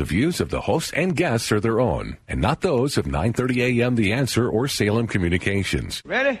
The views of the hosts and guests are their own, and not those of 930 AM The Answer or Salem Communications. Ready?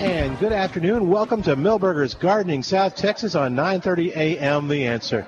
And good afternoon. Welcome to Milberger's Gardening, South Texas on 9:30 a.m. The Answer.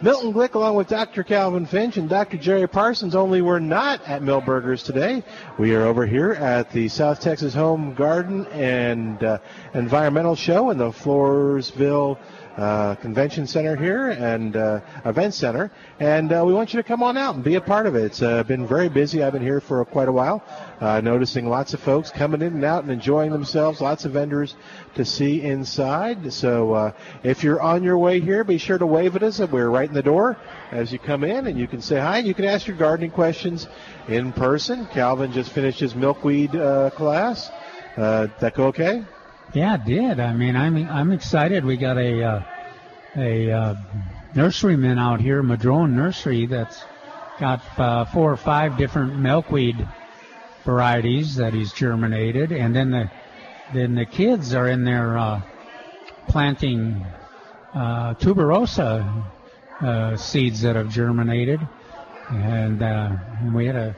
Milton Glick along with Dr. Calvin Finch and Dr. Jerry Parsons, only we're not at Milberger's today. We are over here at the South Texas Home Garden and uh, Environmental Show in the Floresville uh, Convention Center here and uh, Event Center. And uh, we want you to come on out and be a part of it. It's uh, been very busy. I've been here for quite a while, uh, noticing lots of folks coming in and out and enjoying themselves, lots of vendors to see inside. So uh, if you're on your way here, be sure to wave at us. We're right in the door as you come in, and you can say hi you can ask your gardening questions in person. Calvin just finished his milkweed uh, class. Uh, that go okay? Yeah, it did. I mean, I'm I'm excited. We got a uh, a uh, nurseryman out here, Madrone Nursery, that's got uh, four or five different milkweed varieties that he's germinated, and then the then the kids are in there uh, planting uh, tuberosa uh, seeds that have germinated, and, uh, and we had a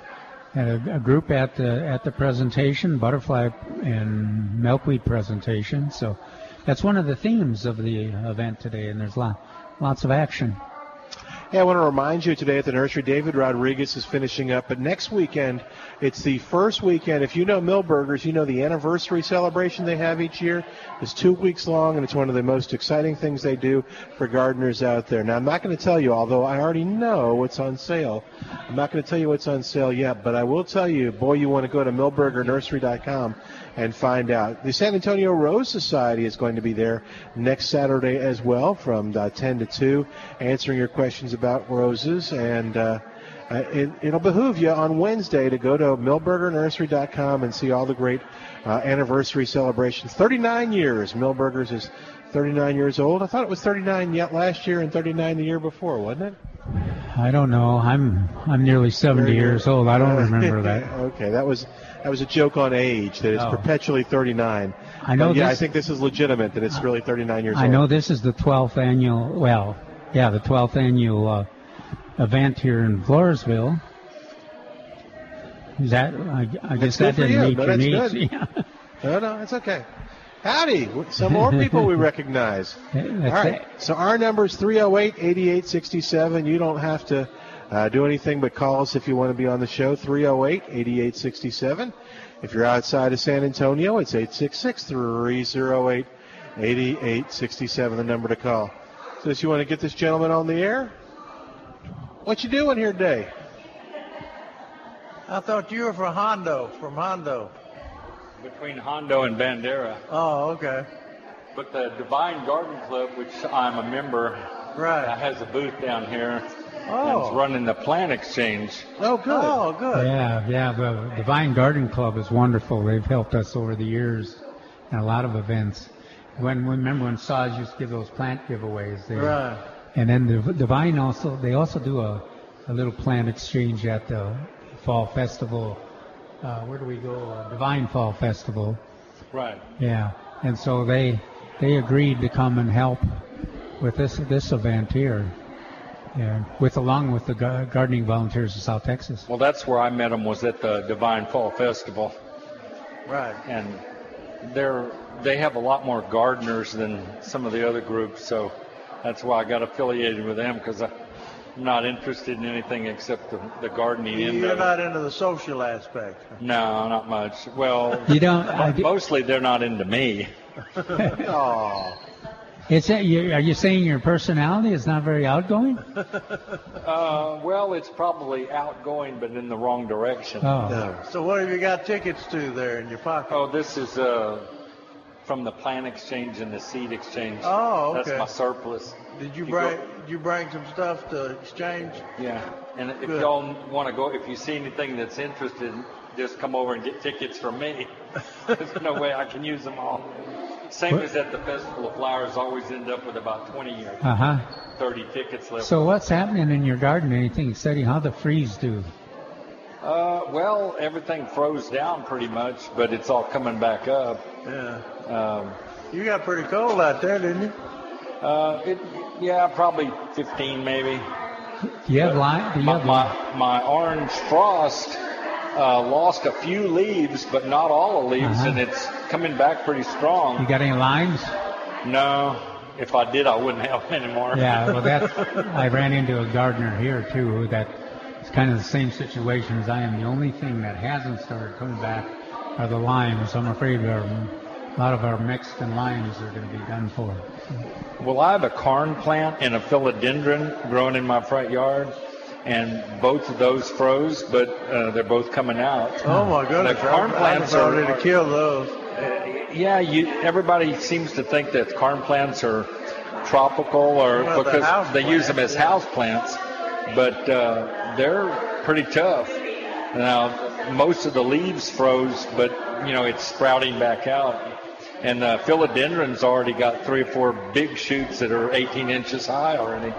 had a, a, group at the at the presentation, butterfly and milkweed presentation. So that's one of the themes of the event today, and there's lot, lots of action. Hey, I want to remind you today at the nursery, David Rodriguez is finishing up, but next weekend, it's the first weekend. If you know Milberger's, you know the anniversary celebration they have each year is two weeks long, and it's one of the most exciting things they do for gardeners out there. Now, I'm not going to tell you, although I already know what's on sale. I'm not going to tell you what's on sale yet, but I will tell you, boy, you want to go to milbergernursery.com and find out. The San Antonio Rose Society is going to be there next Saturday as well from uh, 10 to 2, answering your questions about roses. And uh, uh, it, will behoove you on Wednesday to go to milbergernursery.com and see all the great uh, anniversary celebrations. 39 years. Milberger's is 39 years old. I thought it was 39 yet last year and 39 the year before, wasn't it? I don't know. I'm I'm nearly 70 years old. I don't remember that. okay, that was that was a joke on age that it's oh. perpetually 39. I know. But yeah, this, I think this is legitimate that it's really 39 years I old. I know this is the 12th annual. Well, yeah, the 12th annual uh, event here in Floresville. Is that? I, I guess that didn't you. meet no, your needs. Yeah. No, no, it's okay. Howdy. Some more people we recognize. All right. It. So our number is 308 8867. You don't have to uh, do anything but call us if you want to be on the show. 308 8867. If you're outside of San Antonio, it's 866 308 8867, the number to call. So, if you want to get this gentleman on the air, what you doing here today? I thought you were from Hondo, from Hondo. Between Hondo and Bandera. Oh, okay. But the Devine Garden Club, which I'm a member, right, has a booth down here Oh. It's running the plant exchange. Oh, good. Oh, good. Yeah, yeah. The Devine Garden Club is wonderful. They've helped us over the years in a lot of events. When remember when SAWS used to give those plant giveaways. They, right. And then the Devine also they also do a, a little plant exchange at the fall festival. Uh, where do we go? Uh, Devine Fall Festival. Right. Yeah. And so they they agreed to come and help with this this event here. Yeah, with along with the gardening volunteers of South Texas. Well, that's where I met them was at the Devine Fall Festival. Right. And they're they have a lot more gardeners than some of the other groups, so that's why I got affiliated with them because I'm not interested in anything except the, the gardening end You're of not into the social aspect. No, not much. Well, You don't. I, mostly they're not into me. Oh, it's a, you, are you saying your personality is not very outgoing? Uh, well, it's probably outgoing, but in the wrong direction. Oh, so what have you got tickets to there in your pocket? Oh, this is uh, from the plant exchange and the seed exchange. Oh, okay. That's my surplus. Did you you bring go- did you bring some stuff to exchange? Yeah, and if Good. y'all want to go, if you see anything that's interested, just come over and get tickets from me. There's no way I can use them all. Same as at the Festival of Flowers, always end up with about 20 or uh huh. 30 tickets left. So what's happening in your garden? Anything exciting? How the freeze do? Uh, well, everything froze down pretty much, but it's all coming back up. Yeah. Um, You got pretty cold out there, didn't you? uh, it, yeah, probably 15 maybe. Do you have lime? Do you My, have my, my orange frost uh, lost a few leaves, but not all the leaves, Uh-huh. and it's coming back pretty strong. You got any limes? No, if I did, I wouldn't have anymore. Yeah, well, that's. I ran into a gardener here too that it's kind of the same situation as I am. The only thing that hasn't started coming back are the limes. I'm afraid our, a lot of our Mexican limes are going to be done for. Well, I have a corn plant and a philodendron growing in my front yard, and both of those froze, but uh, they're both coming out. Oh my goodness! The corn plants I are, ready to kill those. yeah. You everybody seems to think that corn plants are tropical, or Well, because house they use them as yeah. house plants, but uh, they're pretty tough. Now, most of the leaves froze, but you know it's sprouting back out. And the philodendron's already got three or four big shoots that are 18 inches high already.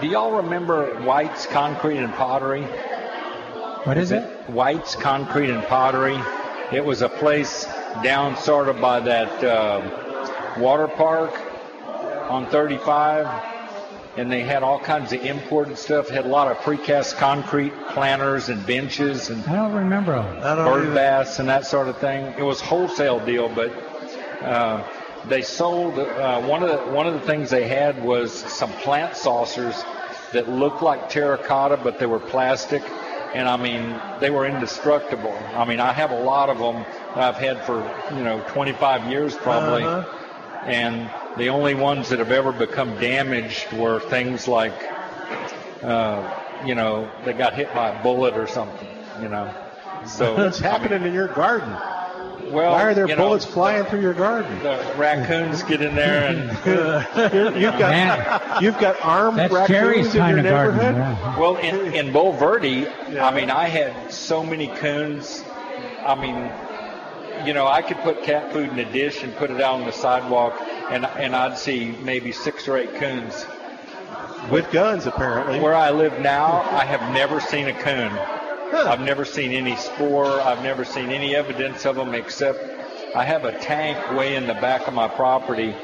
Do y'all remember White's Concrete and Pottery? What is it? White's Concrete and Pottery. It was a place down sort of by that uh, water park on 35, and they had all kinds of imported stuff. Had a lot of precast concrete planters and benches and I don't remember. 'em. I don't bird baths and that sort of thing. It was wholesale deal, but uh, they sold uh, one of the one of the things they had was some plant saucers that looked like terracotta, but they were plastic. And I mean, they were indestructible. I mean, I have a lot of them that I've had for you know 25 years probably, Uh-huh. and the only ones that have ever become damaged were things like, uh, you know, they got hit by a bullet or something. You know, so What's happening in your garden? Well, Why are there you know, bullets flying through your garden? The raccoons get in there and You're- you've oh, got Man. you've got armed That's raccoons Jerry's in your kind of garden. neighborhood. yeah. well, in in Bulverde, I mean, I had so many coons. I mean, you know, I could put cat food in a dish and put it out on the sidewalk, and and I'd see maybe six or eight coons. With guns, apparently. Where I live now, I have never seen a coon. I've never seen any spoor. I've never seen any evidence of them except I have a tank way in the back of my property.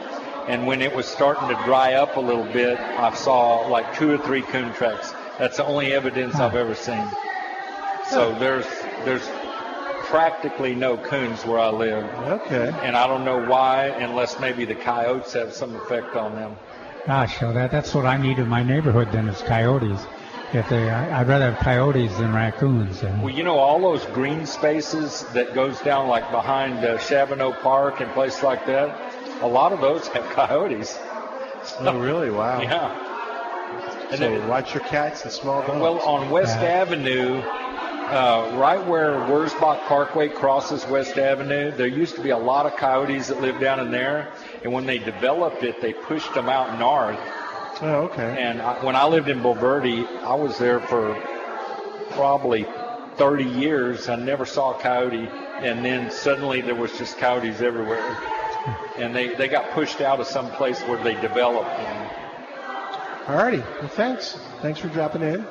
And when it was starting to dry up a little bit, I saw like two or three coon tracks. That's the only evidence I've ever seen. So there's there's practically no coons where I live, Okay. and I don't know why, unless maybe the coyotes have some effect on them. Gosh, well, that, that's what I need in my neighborhood then is coyotes. If they, I- I'd rather have coyotes than raccoons. And, Well, you know, all those green spaces that goes down like behind uh, Chavano Park and places like that, a lot of those have coyotes. Oh, really? Wow. Yeah. And So then- watch your cats and small dogs. well, on West Yeah. Avenue, uh, right where Wurzbach Parkway crosses West Avenue, there used to be a lot of coyotes that lived down in there. And when they developed it, they pushed them out north. Oh, okay. And I, when I lived in Bulverde, I was there for probably 30 years. I never saw a coyote, and then suddenly there was just coyotes everywhere. And they, they got pushed out of some place where they developed. And All righty. Well, thanks. Thanks for dropping in.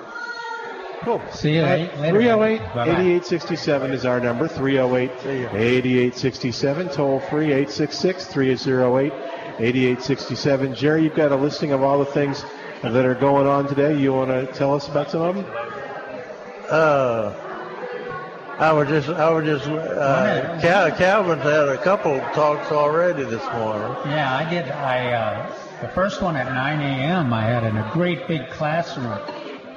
Cool. See you eh? later. 308 8867 is our number. 308 8867. Toll free 866 308 8867. Jerry, you've got a listing of all the things that are going on today. You want to tell us about some of them? Uh, I was just, I was just, uh, Cal, Calvin's had a couple talks already this morning. Yeah, I did. I uh, The first one at 9 a.m. I had in a great big classroom,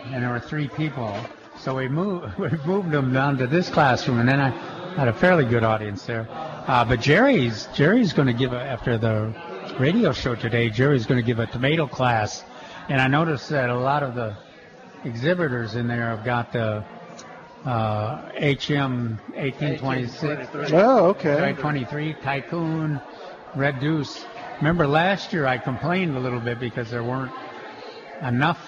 and there were three people. So we moved we moved them down to this classroom, and then I had a fairly good audience there. Uh, but Jerry's Jerry's going to give a, after the radio show today. Jerry's going to give a tomato class, and I noticed that a lot of the exhibitors in there have got the uh, HM 1826. Oh, okay. 23 Tycoon, Red Deuce. Remember last year I complained a little bit because there weren't enough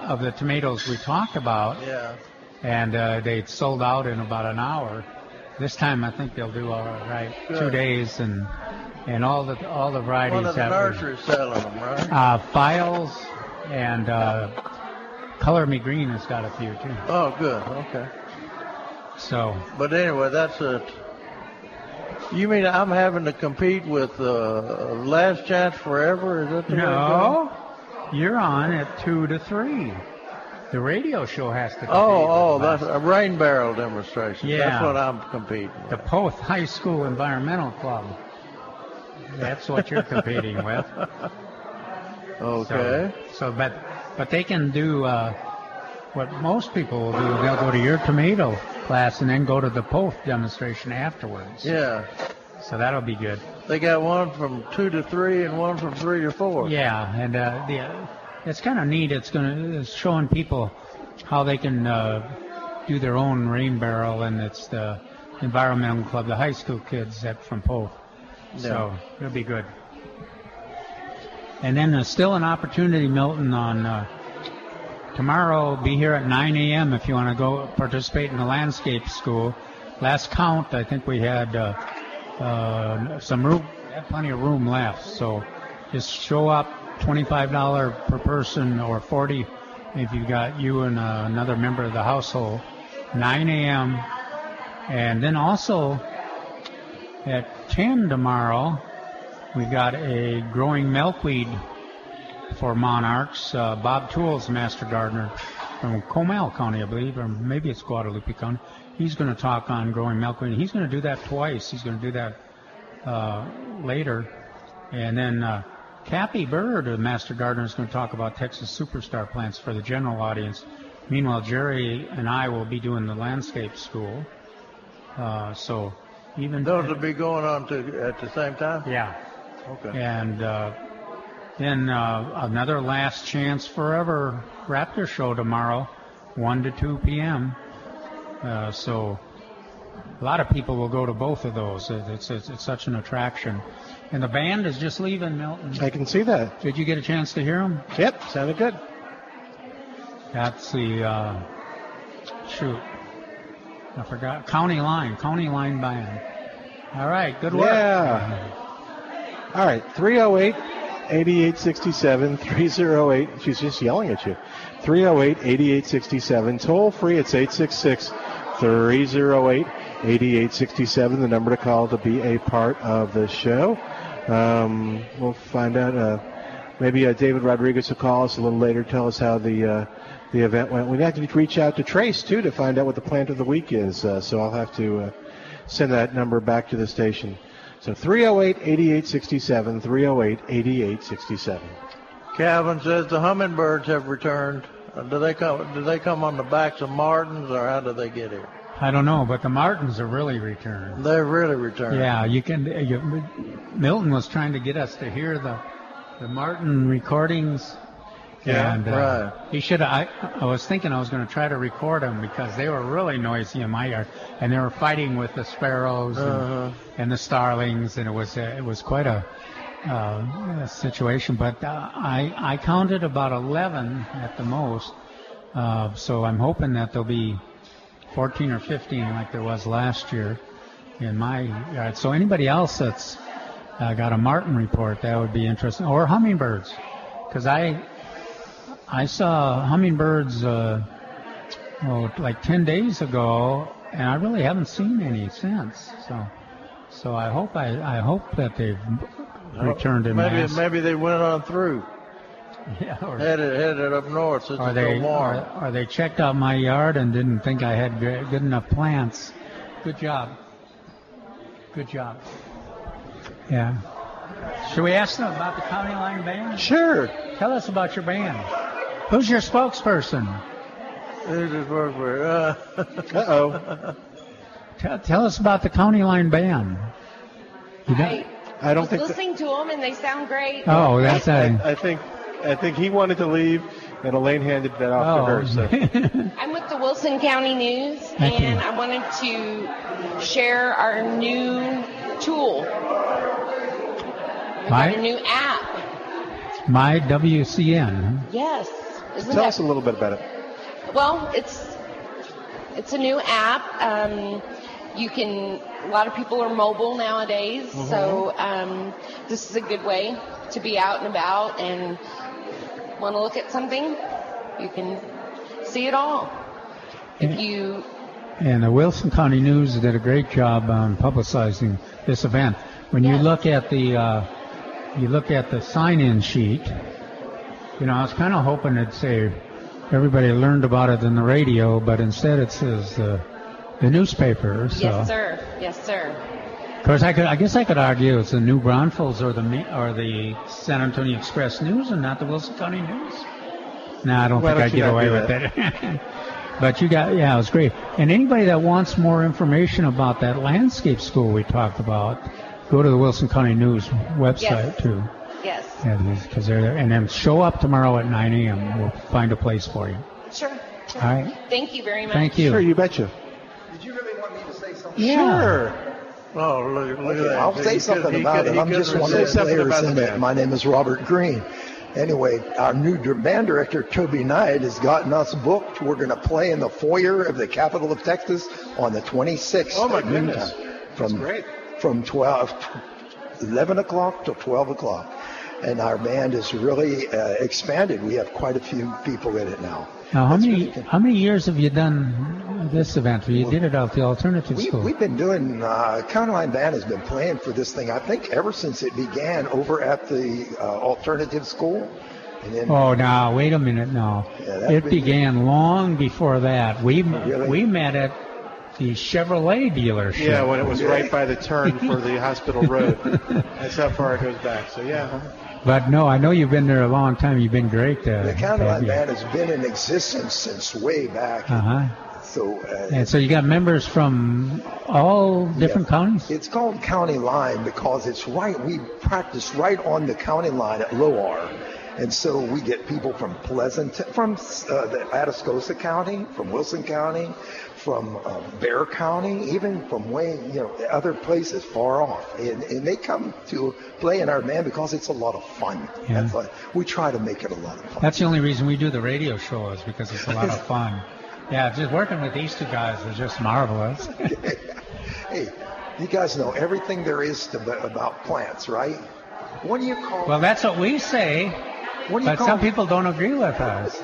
of the tomatoes we talked about, Yeah. and uh, they sold out in about an hour. This time I think they'll do all right. Two days and and all the all the varieties One of the that nurseries selling them, right? uh, files and uh, Color Me Green has got a few too. Oh, good. Okay. So But anyway, that's it. You mean I'm having to compete with uh, Last Chance Forever? Is that the way it's no, you're on at two to three. The radio show has to. going? compete Oh, oh, with that's a rain barrel demonstration. Yeah. That's what I'm competing the. Poth High School Environmental Club. That's what you're competing with. Okay. So, so, but but they can do uh, what most people will do. They'll go to your tomato class and then go to the Poth demonstration afterwards. Yeah. So that'll be good. They got one from two to three and one from three to four. Yeah, and uh, the, uh, it's kind of neat. It's going to it's showing people how they can uh, do their own rain barrel, and it's the environmental club, the high school kids that from Poth. So it'll be good. And then there's still an opportunity, Milton, on uh, tomorrow. Be here at 9 a.m. if you want to go participate in the landscape school. Last count, I think we had uh, uh, some room, had plenty of room left. So just show up, $25 per person or 40 if you got you and uh, another member of the household. 9 a.m. And then also at 10 tomorrow, we've got a growing milkweed for monarchs. Uh, Bob Tools, master gardener from Comal County, I believe, or maybe it's Guadalupe County. He's going to talk on growing milkweed. He's going to do that twice. He's going to do that uh, later. And then uh, Cappy Bird, a master gardener, is going to talk about Texas superstar plants for the general audience. Meanwhile, Jerry and I will be doing the landscape school. Uh, so even Those will be going on to at the same time. yeah, Okay. and uh, then uh, another last chance forever Raptor show tomorrow, one to two p.m. Uh, so a lot of people will go to both of those. It's, it's it's such an attraction, and the band is just leaving Milton. I can see that. Did you get a chance to hear them? Yep, sounded good. That's the uh, shoot. I forgot County Line, County Line Band. All right, good work. Yeah. All right, 308 8867 308. She's just yelling at you. 308 8867. Toll free, it's 866 308 8867, the number to call to be a part of the show. Um, we'll find out. Uh, maybe uh, David Rodriguez will call us a little later, tell us how the uh, the event went. We have to reach out to Trace too to find out what the plant of the week is. Uh, so I'll have to uh, send that number back to the station. So 308 8867, 308 8867. Calvin says the hummingbirds have returned. Uh, Do they come? Do they come on the backs of martins, or how do they get here? I don't know, but the Martins are really returned. They really returned. Yeah, you can. You, Milton was trying to get us to hear the the Martin recordings. Yeah, and, uh, right. He should. I I was thinking I was going to try to record them because they were really noisy in my yard, and they were fighting with the sparrows and, Uh-huh. and the starlings, and it was uh, it was quite a, uh, a situation. But uh, I I counted about eleven at the most, uh, so I'm hoping that there'll be 14 or 15 like there was last year in my yard. So anybody else that's uh, got a Martin report, that would be interesting, or hummingbirds, because I I saw hummingbirds uh, oh, like 10 days ago, and I really haven't seen any since. So so I hope I I hope that they've returned in Maybe mass. maybe they went on through, Yeah, or, headed headed up north or they so warm. or, or they checked out my yard and didn't think I had good, good enough plants. Good job. Good job. Yeah. Should we ask them about the County Line Band? Sure. Tell us about your band. Who's your spokesperson? Who's his work Uh, Uh-oh. Tell, tell us about the County Line Band. You don't- I I don't was think. that- listening to them and they sound great. oh, that's a. I think. I think he wanted to leave, and Elaine handed that off Oh. to her. So. I'm with the Wilson County News, Thank you. and I wanted to share our new tool. My- got a new app. My WCN. Yes. Isn't Tell that us a little bit about it. Well, it's it's a new app. Um, you can. A lot of people are mobile nowadays, so um, this is a good way to be out and about and want to look at something. You can see it all. If you And the Wilson County News did a great job on publicizing this event. When you look at the uh, you look at the sign-in sheet, you know, I was kind of hoping it'd say everybody learned about it in the radio, but instead it says uh, the newspaper. So. yes, sir, yes, sir. Of course, I could. I guess I could argue it's the New Braunfels or the or the San Antonio Express News, and not the Wilson County News. No, I don't Why think don't I'd get away do with it. but you got, yeah, it was great. And anybody that wants more information about that landscape school we talked about, go to the Wilson County News website Yes. too. Yes, Yeah, because they're there. And then show up tomorrow at 9 a.m. We'll find a place for you. sure. All right. Thank you very much. Thank you. Sure, you betcha. Did you really want me to say something? Yeah. Sure. oh, look, look at Okay, that. I'll say could- something he about could- it. I'm just one of Say the players in the it. My name is Robert Green. Anyway, our new band director, Toby Knight, has gotten us booked. We're going to play in the foyer of the capitol of Texas on the 26th. Oh, my goodness. From, great. From 12, 11 o'clock to 12 o'clock. And our band is really uh, expanded. We have quite a few people in it now. Now, how That's many really how many years have you done this event? You did it at the alternative We, school. we've been doing, uh, County Line Band has been playing for this thing, I think, ever since it began over at the uh, alternative school. And then, Oh, now wait a minute. Now Yeah, it been- began long before that. We Really? we met at the Chevrolet dealership. Yeah, when it was right by the turn for the hospital road. That's how far it goes back. So yeah. But no, I know you've been there a long time. You've been great. Uh, the County Line Band has been in existence since way back. Uh huh. So uh, And so you got members from all different Yeah. counties. It's called County Line because it's right. We practice right on the county line at Loar, and so we get people from Pleasant, from uh, the Atascosa County, from Wilson County, from uh, Bexar County, even from way you know other places far off, and, and they come to play in our band because it's a lot of fun. Yeah. That's why we try to make it a lot of fun. That's the only reason we do the radio show is because it's a lot of fun. Yeah, just working with these two guys was just marvelous. hey, you guys know everything there is to, about plants, right? What do you call? Well, that's what we say, what do you but call some people don't agree with us.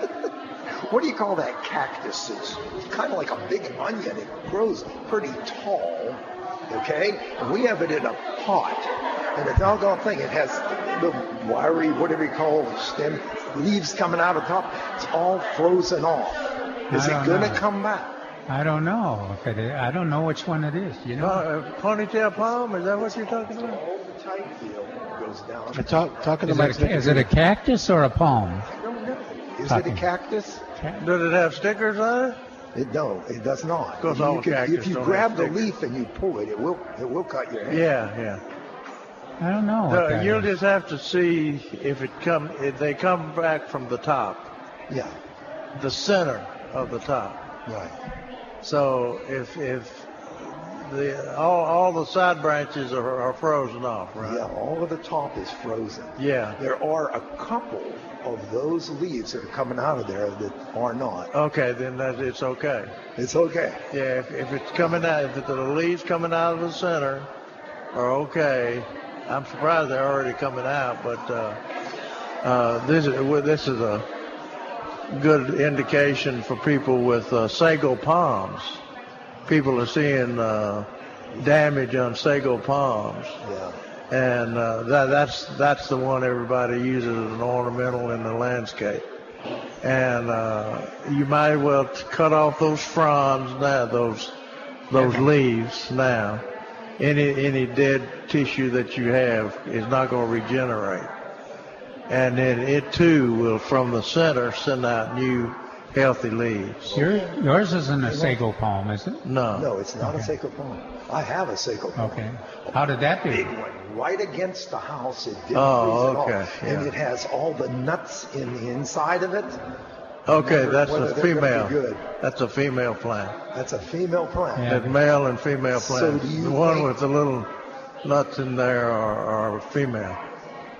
What do you call that cactus? It's kind of like a big onion. It grows pretty tall, okay? And we have it in a pot. And the doggone thing, it has the wiry, whatever you call stem leaves coming out of the top. It's all frozen off. Is it going to come back? I don't know. If it, I don't know which one it is. You know? Uh, ponytail palm? Is that what you're talking about? All the type deal goes down. Talk, talking to Is Mike. it, a, is it a cactus or a palm? I don't. Is it Talking. a cactus? Does it have stickers on it? It no, it does not. course, You all can- cactus if you don't grab have the stickers. leaf and you pull it, it will it will cut your hand. Yeah, yeah. I don't know. What No, that you'll is. just have to see if it come if they come back from the top, Yeah, the center of the top. right. So if if the all all the side branches are, are frozen off, right? Yeah, all of the top is frozen. Yeah. There are a couple of those leaves that are coming out of there that are not. Okay, then that it's okay. It's okay. Yeah, if, if it's coming out, if the leaves coming out of the center are okay, I'm surprised they're already coming out. But uh, uh, this is this is a good indication for people with uh, sago palms. People are seeing uh, damage on sago palms, Yeah. And uh, that, that's that's the one everybody uses as an ornamental in the landscape. And uh, you might well cut off those fronds now, those those leaves now, any any dead tissue that you have is not going to regenerate, and then it too will from the center send out new healthy leaves. Your, yours isn't a sago palm, is it? No. No, it's not a sago palm. I have a sago palm. Okay. How did that do? Big one, right against the house. It didn't Oh, freeze at all. okay, And it has all the nuts in the inside of it. Okay, that's a female. good. That's a female plant. That's a female plant. Yeah. That male and female So plants. do the one with the little nuts in there are, are female.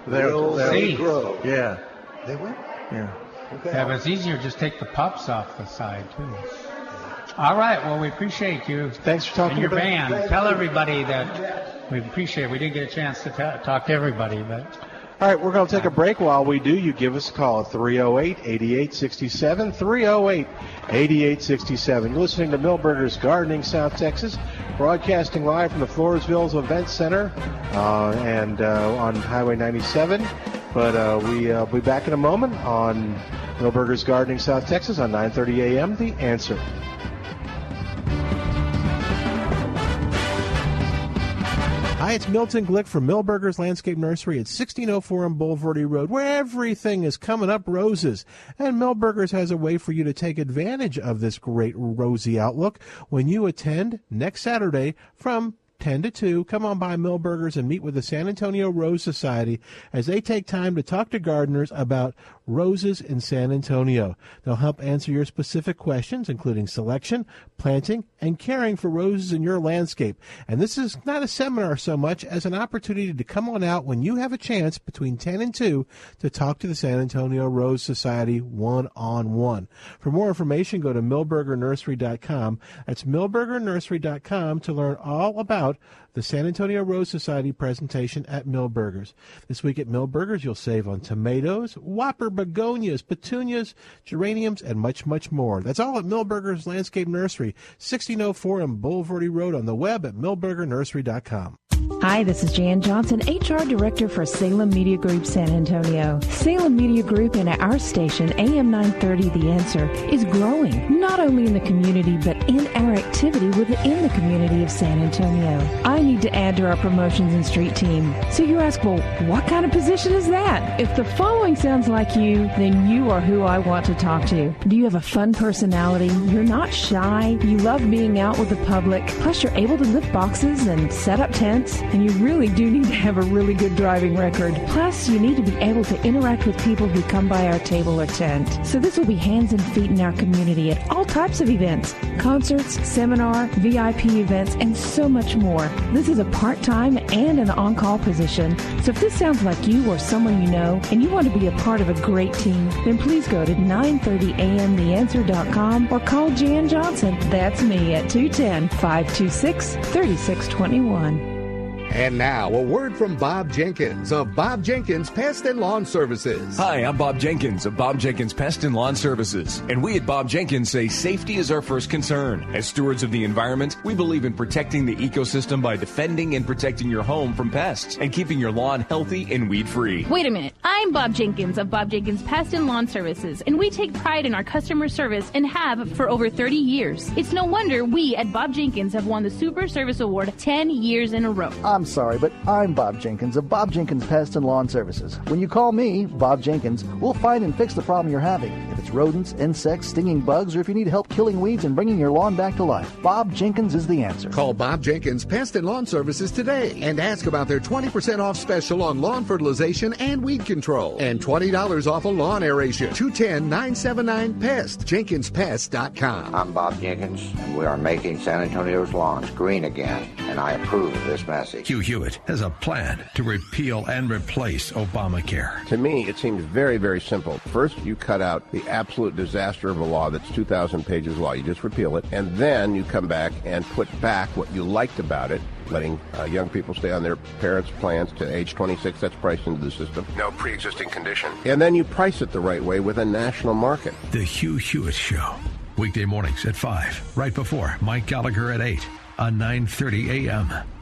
They're, Will they're- they grow? yeah, They will. yeah. Okay. Yeah, but it's easier just take the pups off the side, too. All right. Well, we appreciate you. Thanks for talking And your about- band. Thank Tell you. everybody that we appreciate it. We didn't get a chance to ta talk to everybody, but All right, we're going to take a break. While we do, you give us a call at 308 8867. 308 8867. You're listening to Milberger's Gardening, South Texas, broadcasting live from the Floresville Event Center uh, and uh, on Highway 97. But uh, we, uh, be back in a moment on Milberger's Gardening, South Texas on 9:30 a.m. The Answer. Hi, it's Milton Glick from Milberger's Landscape Nursery at 1604 on Bulverde Road, where everything is coming up roses. And Milberger's has a way for you to take advantage of this great rosy outlook when you attend next Saturday from 10 to 2. Come on by Milberger's and meet with the San Antonio Rose Society as they take time to talk to gardeners about roses in San Antonio. They'll help answer your specific questions, including selection, planting, and caring for roses in your landscape. And this is not a seminar so much as an opportunity to come on out when you have a chance between 10 and 2 to talk to the San Antonio Rose Society one on one. For more information, go to milbergernursery.com. That's milbergernursery.com to learn all about the San Antonio Rose Society presentation at Milberger's. This week at Milberger's, you'll save on tomatoes, whopper begonias, petunias, geraniums, and much, much more. That's all at Milberger's Landscape Nursery, 1604 on Bulverde Road on the web at milbergernursery.com. Hi, this is Jan Johnson, HR Director for Salem Media Group San Antonio. Salem Media Group and our station, AM 930 The Answer, is growing, not only in the community, but in our activity within the community of San Antonio. I need to add to our promotions and street team. So you ask, well, what kind of position is that? If the following sounds like you, then you are who I want to talk to. Do you have a fun personality? You're not shy. You love being out with the public. Plus, you're able to lift boxes and set up tents. And you really do need to have a really good driving record. Plus, you need to be able to interact with people who come by our table or tent. So this will be hands and feet in our community at all types of events, concerts, seminar, VIP events, and so much more. This is a part-time and an on-call position. So if this sounds like you or someone you know and you want to be a part of a great team, then please go to 930amtheanswer.com or call Jan Johnson. That's me at 210-526-3621. And now, a word from Bob Jenkins of Bob Jenkins Pest and Lawn Services. Hi, I'm Bob Jenkins of Bob Jenkins Pest and Lawn Services. And we at Bob Jenkins say safety is our first concern. As stewards of the environment, we believe in protecting the ecosystem by defending and protecting your home from pests and keeping your lawn healthy and weed free. Wait a minute. I'm Bob Jenkins of Bob Jenkins Pest and Lawn Services, and we take pride in our customer service and have for over 30 years. It's no wonder we at Bob Jenkins have won the Super Service Award 10 years in a row. I'm sorry, but I'm Bob Jenkins of Bob Jenkins Pest and Lawn Services. When you call me, Bob Jenkins, we'll find and fix the problem you're having. If it's rodents, insects, stinging bugs, or if you need help killing weeds and bringing your lawn back to life, Bob Jenkins is the answer. Call Bob Jenkins Pest and Lawn Services today and ask about their 20% off special on lawn fertilization and weed control and $20 off a lawn aeration. 210-979-PEST. JenkinsPest.com. I'm Bob Jenkins, and we are making San Antonio's lawns green again, and I approve of this message. Hugh Hewitt has a plan to repeal and replace Obamacare. To me, it seems very, very simple. First, you cut out the absolute disaster of a law that's 2,000 pages long. You just repeal it, and then you come back and put back what you liked about it, letting uh, young people stay on their parents' plans to age 26. That's priced into the system. No pre-existing condition. And then you price it the right way with a national market. The Hugh Hewitt Show. Weekday mornings at 5, right before Mike Gallagher at 8 on 9.30 a.m.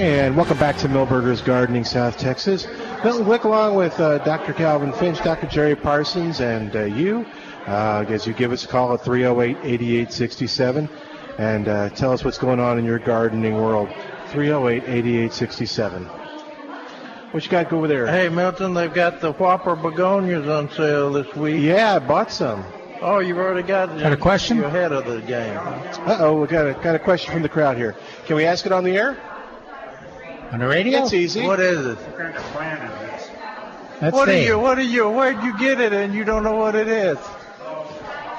And welcome back to Milberger's Gardening, South Texas. Milton Glick along with uh, Dr. Calvin Finch, Dr. Jerry Parsons, and uh, you uh, as you give us a call at 308-8867 and uh, tell us what's going on in your gardening world. 308-8867. What you got over there? Hey, Milton, they've got the Whopper begonias on sale this week. Yeah, I bought some. Oh, you've already got, got a question? You're ahead of the game. Uh-oh, we got a, got a question from the crowd here. Can we ask it on the air? On the radio? It's easy. What is it? What kind of plant is this? Let's what see. are you? What are you? Where'd you get it and you don't know what it is?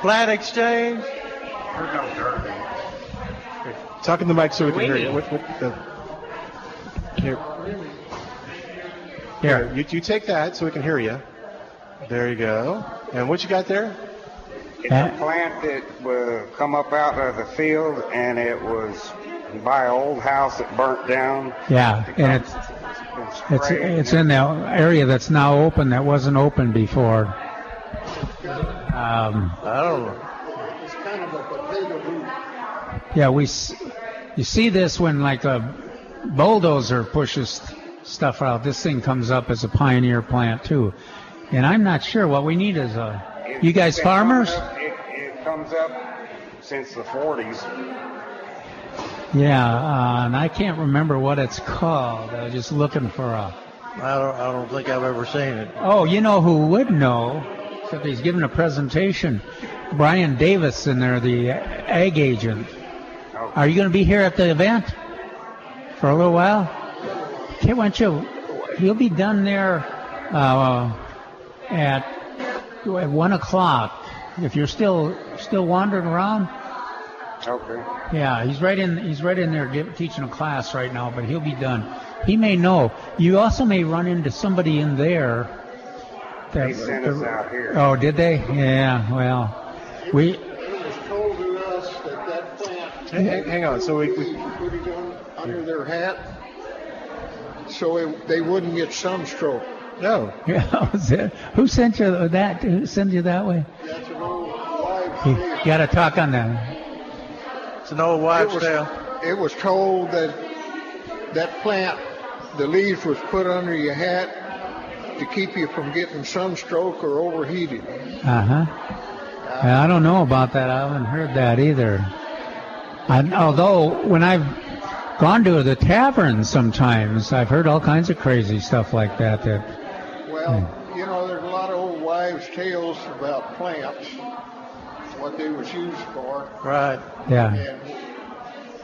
Plant exchange? There's no dirt in it. Talk in the mic so we can hear you. What, what, uh, here. Here, you, you take that so we can hear you. There you go. And what you got there? It's a plant that will come up out of the field, and it was by an old house that burnt down. Yeah, and it's it's it's in the area that's now open that wasn't open before. Um, I don't know. It's kind of a potato root. yeah, we you see this when like a bulldozer pushes stuff out. This thing comes up as a pioneer plant too, and I'm not sure what we need is a. You guys It's been coming farmers? up- It, it comes up since the 40s. Yeah, uh, and I can't remember what it's called. I was just looking for a. I don't. I don't think I've ever seen it. Oh, you know who would know? Except he's giving a presentation. Brian Davis in there, the ag agent. Are you going to be here at the event for a little while? Okay, why don't you? He'll be done there uh, at at one o'clock. If you're still still wandering around, Okay. yeah, he's right in. He's right in there give, teaching a class right now, but he'll be done. He may know. You also may run into somebody in there. that- They sent us out here. Oh, did they? Yeah. Well, we. It was told to us that that plant. Hang, hang- hang on. So we, we Put it on, under their hat so it, they wouldn't get sunstroke. no. Yeah, was it- who sent you that? Who sent you that way? That's an old wives' You got to talk on that. It's an old wives' it was, tale. It was told that that plant, the leaves was put under your hat to keep you from getting sunstroke or overheated. Uh huh. I don't know about that. I haven't heard that either. I, although when I've gone to the tavern sometimes, I've heard all kinds of crazy stuff like that. That Well, you know, there's a lot of old wives' tales about plants, what they was used for. Right. Yeah. And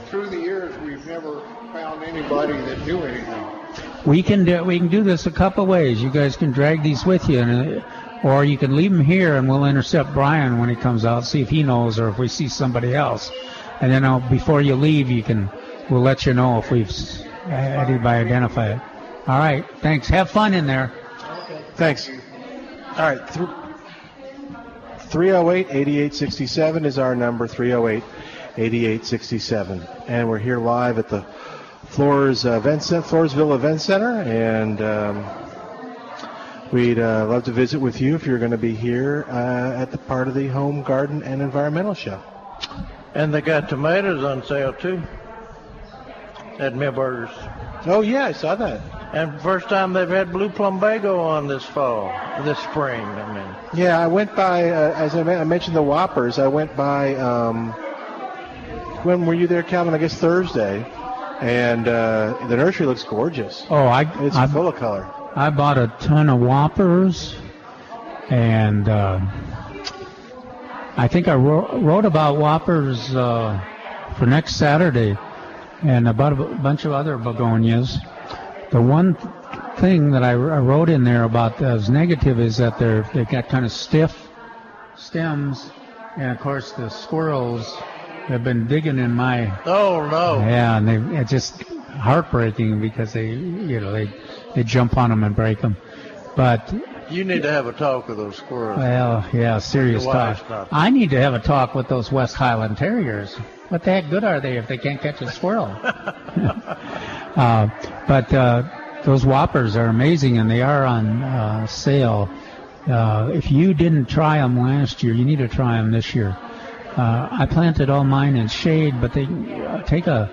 through the years, we've never found anybody that knew anything. we can do we can do this a couple ways. You guys can drag these with you, and, or you can leave them here, and we'll intercept Brian when he comes out, see if he knows, or if we see somebody else. And then uh, before you leave, you can we'll let you know if we've s- anybody identify it. All right. Thanks. Have fun in there. Okay. Thanks. All right. Th- 308-8867 is our number, 308-8867. And we're here live at the Floors uh, Event Center, Floresville Event Center, and um, we'd uh, love to visit with you if you're going to be here uh, at the part of the Home Garden and Environmental Show. And they got tomatoes on sale too. At Milberger's. Oh yeah, I saw that. And first time they've had blue plumbago on this fall, this spring. I mean. Yeah, I went by, uh, as I, men- I mentioned the Whoppers, I went by, um, when were you there, Calvin? I guess Thursday. And uh, the nursery looks gorgeous. Oh, I It's I, full of color. I bought a ton of Whoppers, and uh, I think I wrote, wrote about Whoppers uh, for next Saturday, and a bunch of other begonias. The one thing that I, I wrote in there about as negative is that they're they've got kind of stiff stems and of course the squirrels have been digging in my Oh no. yeah, and they it's just heartbreaking because they you know they they jump on them and break them, but You need to have a talk with those squirrels. well yeah serious talk. I need to have a talk with those West Highland Terriers. What the heck good are they if they can't catch a squirrel? uh, but uh, those whoppers are amazing, and they are on uh, sale. Uh, if you didn't try them last year, you need to try them this year. Uh, I planted all mine in shade, but they uh, take a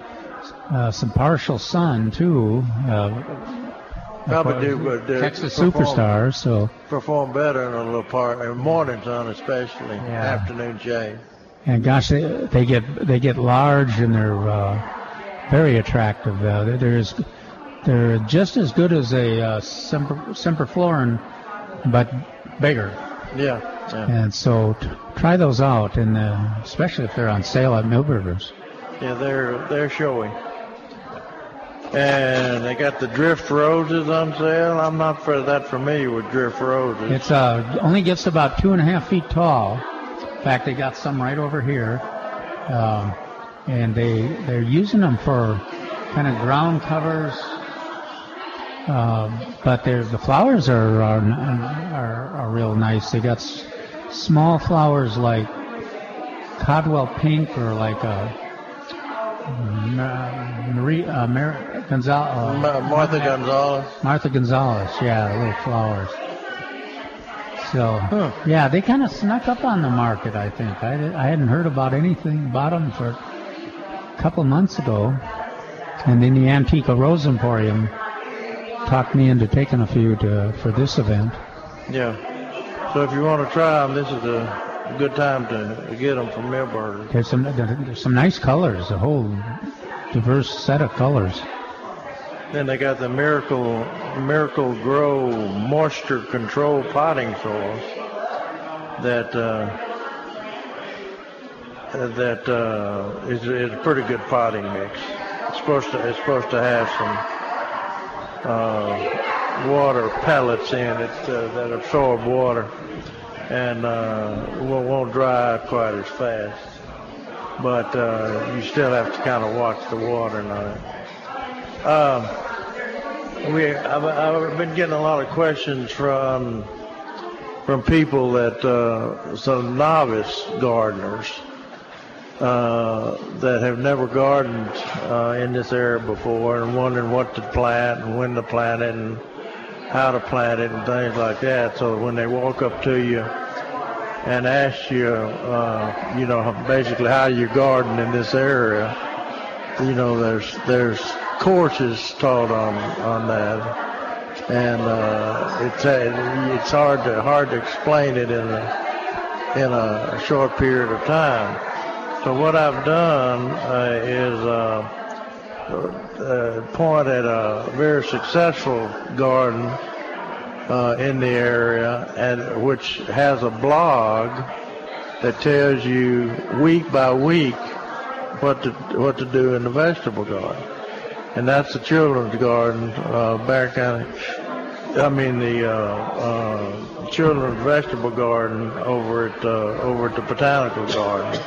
uh, some partial sun too. Uh, Probably do, but the perform- superstars. So Perform better in a little part, in morning sun especially, Yeah. afternoon shade. And gosh, they, they get they get large and they're uh, very attractive. Uh, they're, they're as- they're just as good as a uh, semper, semperflorens, but bigger. Yeah. yeah. And so t- try those out, and uh, especially if they're on sale at Milberger's. Yeah, they're they're showing. And they got the drift roses on sale. I'm not for that familiar with drift roses. It's uh, only gets about two and a half feet tall. In fact, they got some right over here, um, and they they're using them for kind of ground covers. Um, but they're, the flowers are are, are are real nice. They got s- small flowers like Caldwell pink or like a Marie uh, Mar- Gonzalez. Ma- Martha Gonzalez. Martha Gonzalez, yeah, little flowers. So, yeah, they kind of snuck up on the market, I think. I, I hadn't heard about anything about them for a couple months ago. And then the Antique Rose Emporium talked me into taking a few to, for this event. Yeah. So if you want to try them, this is a good time to get them from Milberger. There's some there's some nice colors, a whole diverse set of colors. Then they got the Miracle Miracle-Gro moisture control potting soils that uh, that uh, is, is a pretty good potting mix. It's supposed to it's supposed to have some uh, water pellets in it uh, that absorb water and uh, won't, won't dry out quite as fast. But uh, you still have to kind of watch the watering on it. Um, we, I've, I've been getting a lot of questions from from people that uh, some novice gardeners uh, that have never gardened uh, in this area before and wondering what to plant and when to plant it and how to plant it and things like that. So when they walk up to you and ask you, uh, you know, basically how you garden in this area, you know, there's there's courses taught on on that, and uh, it's uh, it's hard to hard to explain it in a in a short period of time. So what I've done uh, is uh, uh, point at a very successful garden uh, in the area, and which has a blog that tells you week by week what to what to do in the vegetable garden, and that's the children's garden, uh, Bexar County. I mean the uh, uh, children's vegetable garden over at uh, over at the botanical garden.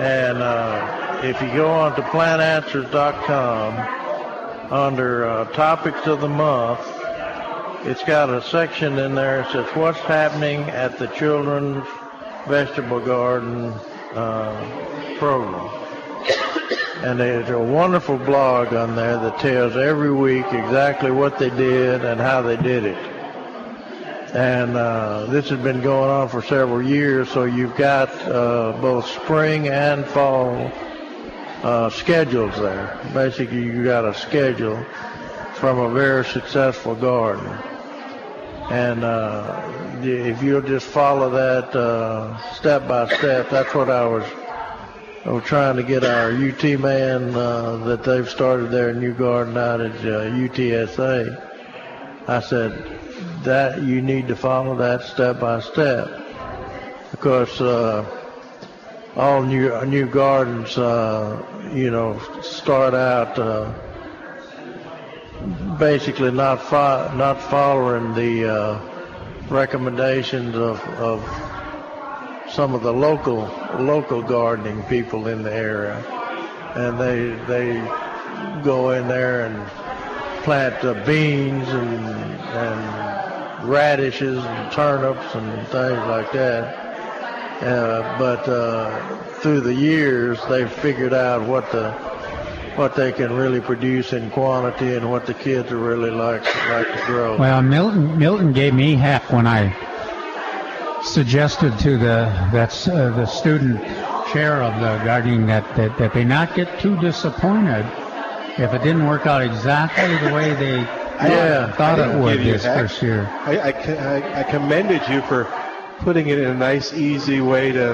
And uh, if you go on to plantanswers.com under uh, topics of the month, it's got a section in there that says what's happening at the children's vegetable garden uh, program. And there's a wonderful blog on there that tells every week exactly what they did and how they did it. And uh, this has been going on for several years, so you've got uh, both spring and fall uh, schedules there. Basically, you got a schedule from a very successful garden. And uh, if you'll just follow that uh, step by step, that's what I was I was trying to get our UT man uh, that they've started their new garden out at uh, UTSA. I said that you need to follow that step by step because uh, all new new gardens, uh, you know, start out uh, basically not fo- not following the uh, recommendations of, of some of the local local gardening people in the area, and they they go in there and plant uh, beans and and radishes and turnips and things like that. Uh, but uh, through the years, they've figured out what the what they can really produce in quantity and what the kids are really like like to grow. Well, Milton Milton gave me half when I suggested to the that's uh, the student chair of the gardening that, that that they not get too disappointed if it didn't work out exactly the way they Yeah, thought it would this heck. first year. I, I, I, commended you for putting it in a nice, easy way to,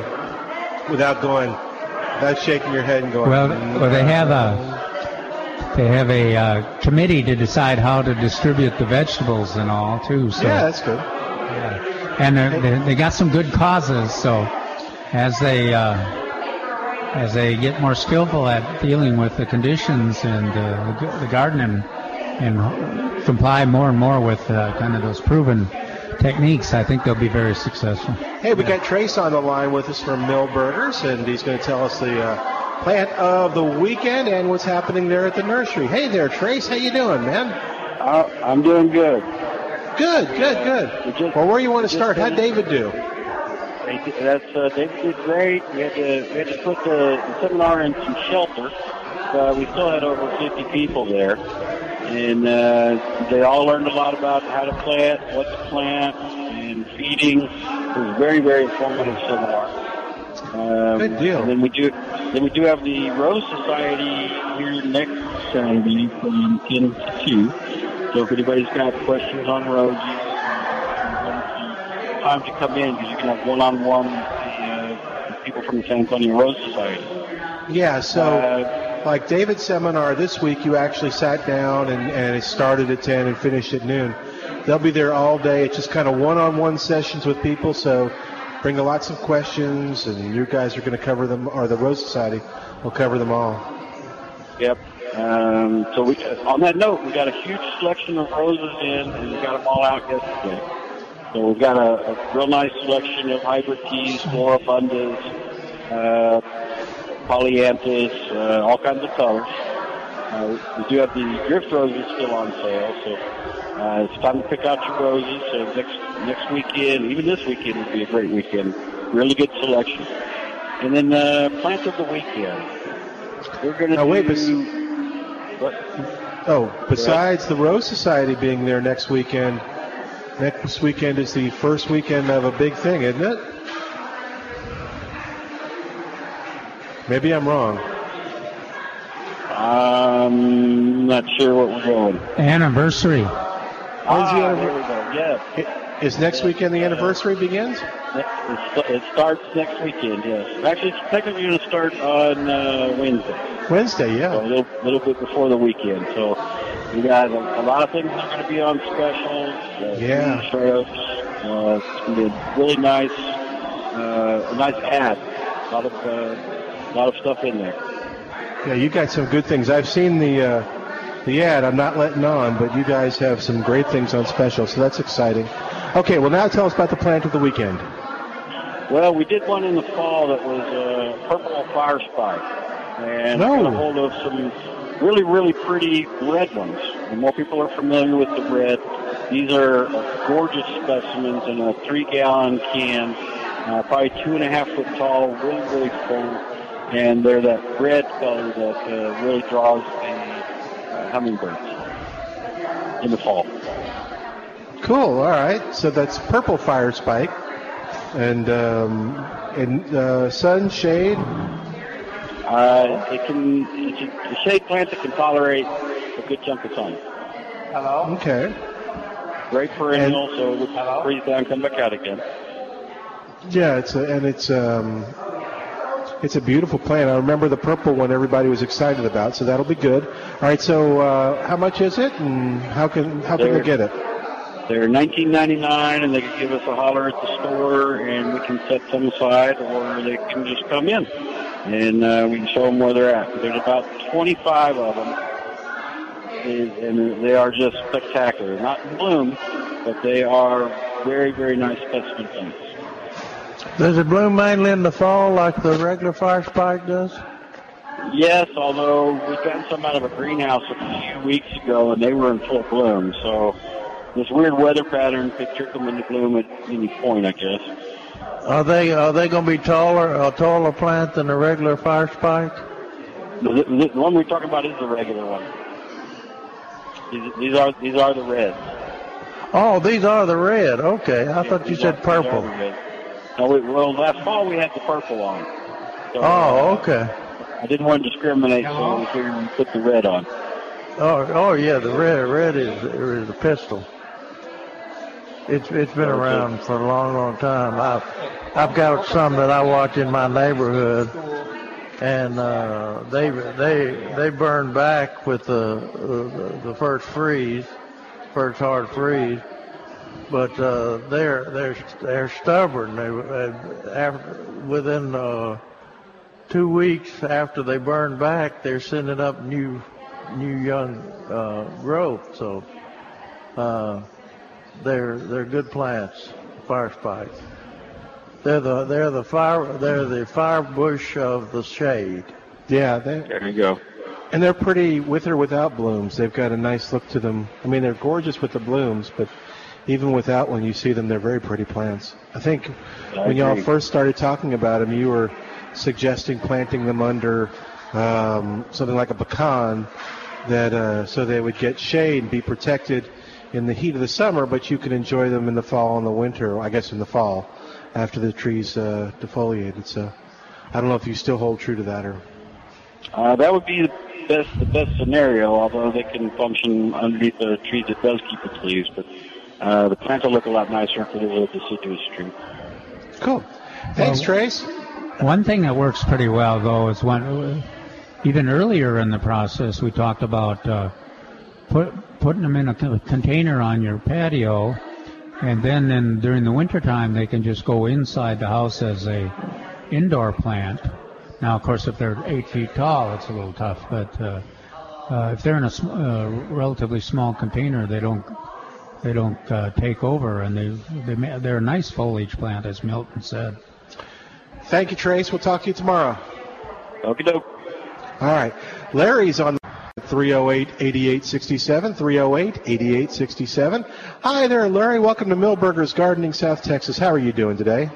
without going, without shaking your head and going. Well, well, they have a they have a uh, committee to decide how to distribute the vegetables and all too. So yeah, that's good. And they're- they they got some good causes. So as they uh, as they get more skillful at dealing with the conditions and uh, the, g- garden and, and comply more and more with uh, kind of those proven techniques, I think they'll be very successful. Hey, we got Trace on the line with us from Milberger's, and he's going to tell us the uh, plant of the weekend and what's happening there at the nursery. Hey there, Trace. How you doing, man? Uh, I'm doing good. Good, good, good. Well, where you want to start? How'd David do? That's uh, David did great. We had to we had to put the, the seminar in some shelter, but we still had over 50 people there, and uh, they all learned a lot about how to plant, what to plant, and feeding. It was a very very informative seminar. Um, Good deal. And then we do then we do have the Rose Society here next Saturday from 10 to 2. So if anybody's got questions on roses, time to come in because you can have one-on-one with the, uh, with people from the San Antonio Rose Society. Yeah, so like David's seminar this week, you actually sat down and, and it started at 10 and finished at noon. They'll be there all day. It's just kind of one-on-one sessions with people, so bring lots of questions, and you guys are going to cover them, or the Rose Society will cover them all. Yep. Um, so we, on that note, we got a huge selection of roses in, and we got them all out yesterday. So we've got a, a real nice selection of hybrid teas, floribundas, uh, polyanthus, uh, all kinds of colors. Uh, we do have the drift roses still on sale, so uh, it's time to pick out your roses. So next next weekend, even this weekend, would be a great weekend. Really good selection. And then uh, plant of the weekend. We're going to Now, wait, do. but- Oh, besides the Rose Society being there next weekend, next weekend is the first weekend of a big thing, isn't it? Maybe I'm wrong. I'm not sure what we're going. Anniversary. When's the Ah, there we go. Yeah. Is next weekend the anniversary begins? It, starts next weekend, yes. Actually, it's technically going to start on uh, Wednesday. Wednesday, yeah. So a little, little bit before the weekend. So we got a, a lot of things that are going to be on special. Uh, Yeah. Shrimps. Uh, it's going to be a really nice, uh, a nice ad. A lot of, uh, a lot of stuff in there. Yeah, you got some good things. I've seen the uh, the ad. I'm not letting on, but you guys have some great things on special, so that's exciting. Okay, well now tell us about the plant of the weekend. Well, we did one in the fall that was a purple fire spike, and No. got a hold of some really, really pretty red ones. And more people are familiar with the red. These are gorgeous specimens in a three-gallon can, uh, probably two and a half foot tall, really, really full, and they're that red color that uh, really draws the uh, hummingbirds in the fall. Cool. All right. So that's purple fire spike, and um, and uh, sun shade. Uh, it can it's a, a shade plant that can tolerate a good chunk of sun. Hello. Okay. Great perennial, so it would freeze down, come back out again. Yeah, it's a, and it's um, it's a beautiful plant. I remember the purple one everybody was excited about, so that'll be good. All right. So uh, how much is it, and how can how can They're- we get it? They're 19.99, and they can give us a holler at the store, and we can set some aside, or they can just come in, and uh, we can show them where they're at. There's about 25 of them, and and they are just spectacular. Not in bloom, but they are very, very nice specimen plants. Does it bloom mainly in the fall like the regular fire spike does? Yes, although we got some out of a greenhouse a few weeks ago, and they were in full bloom. So this weird weather pattern could trick them into bloom at any point, I guess. Are they are they going to be taller a taller plant than the regular fire spike? The, the, the one we're talking about is the regular one. These, these are these are the reds. Oh, these are the red. Okay, I thought you said are- these are purple. No, we, well, last fall we had the purple on. So, Oh, uh, okay. I didn't want to discriminate, so we figured we'd put the red on. Oh, oh yeah, the red red is is a pistol. It's it's been around for a long, long time. I've I've got some that I watch in my neighborhood, and uh, they they they burn back with the the, the first freeze, first hard freeze. But uh, they're they're they're stubborn. They after within uh, two weeks after they burn back, they're sending up new new young uh, growth. So uh, they're they're good plants, fire spikes. They're the they're the fire they're the fire bush of the shade. Yeah, they, There you go. and they're pretty with or without blooms. They've got a nice look to them. I mean, they're gorgeous with the blooms, but even without one, you see them. They're very pretty plants. I think I when y'all first started talking about them, you were suggesting planting them under um, something like a pecan, that uh, so they would get shade and be protected in the heat of the summer, but you can enjoy them in the fall and the winter. I guess in the fall, after the trees uh, defoliated. So I don't know if you still hold true to that or. Uh, that would be the best the best scenario, although they can function underneath a tree that does keep its leaves. But uh, the plants will look a lot nicer if they're a deciduous tree. Cool. Thanks, Well, Trace. One thing that works pretty well, though, is when even earlier in the process we talked about uh, put, putting them in a container on your patio, and then in, during the wintertime they can just go inside the house as a indoor plant. Now, of course, if they're eight feet tall, it's a little tough, but uh, uh, if they're in a sm- uh, relatively small container, they don't they don't uh, take over, and they they ma- they're a nice foliage plant, as Milton said. Thank you, Trace. We'll talk to you tomorrow. Okie doke. All right. Larry's on 308 8867. 308 8867. Hi there, Larry. Welcome to Milberger's Gardening, South Texas. How are you doing today?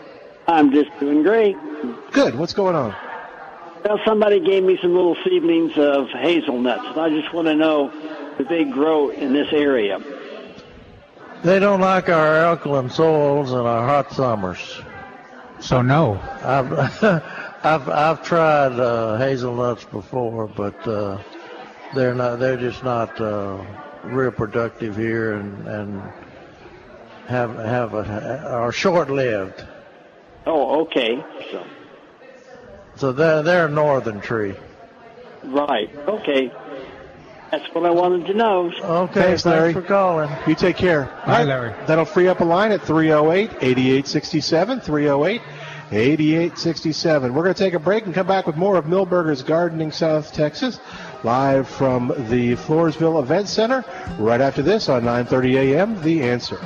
I'm just doing great. Good. What's going on? Well, somebody gave me some little seedlings of hazelnuts, and I just want to know do they grow in this area? They don't like our alkaline soils and our hot summers. So no. I've I've I've tried uh, hazelnuts before, but uh, they're not. They're just not uh, real productive here, and and have have a, are short lived. Oh, okay. So, So they're they're a northern tree. right. Okay. That's what I wanted to know. Okay, Thanks, Larry. for calling. You take care. Bye, Larry. That'll free up a line at 308 8867. 308 8867. We're going to take a break and come back with more of Milberger's Gardening South Texas, live from the Floresville Event Center, right after this on 9:30 a.m. The Answer.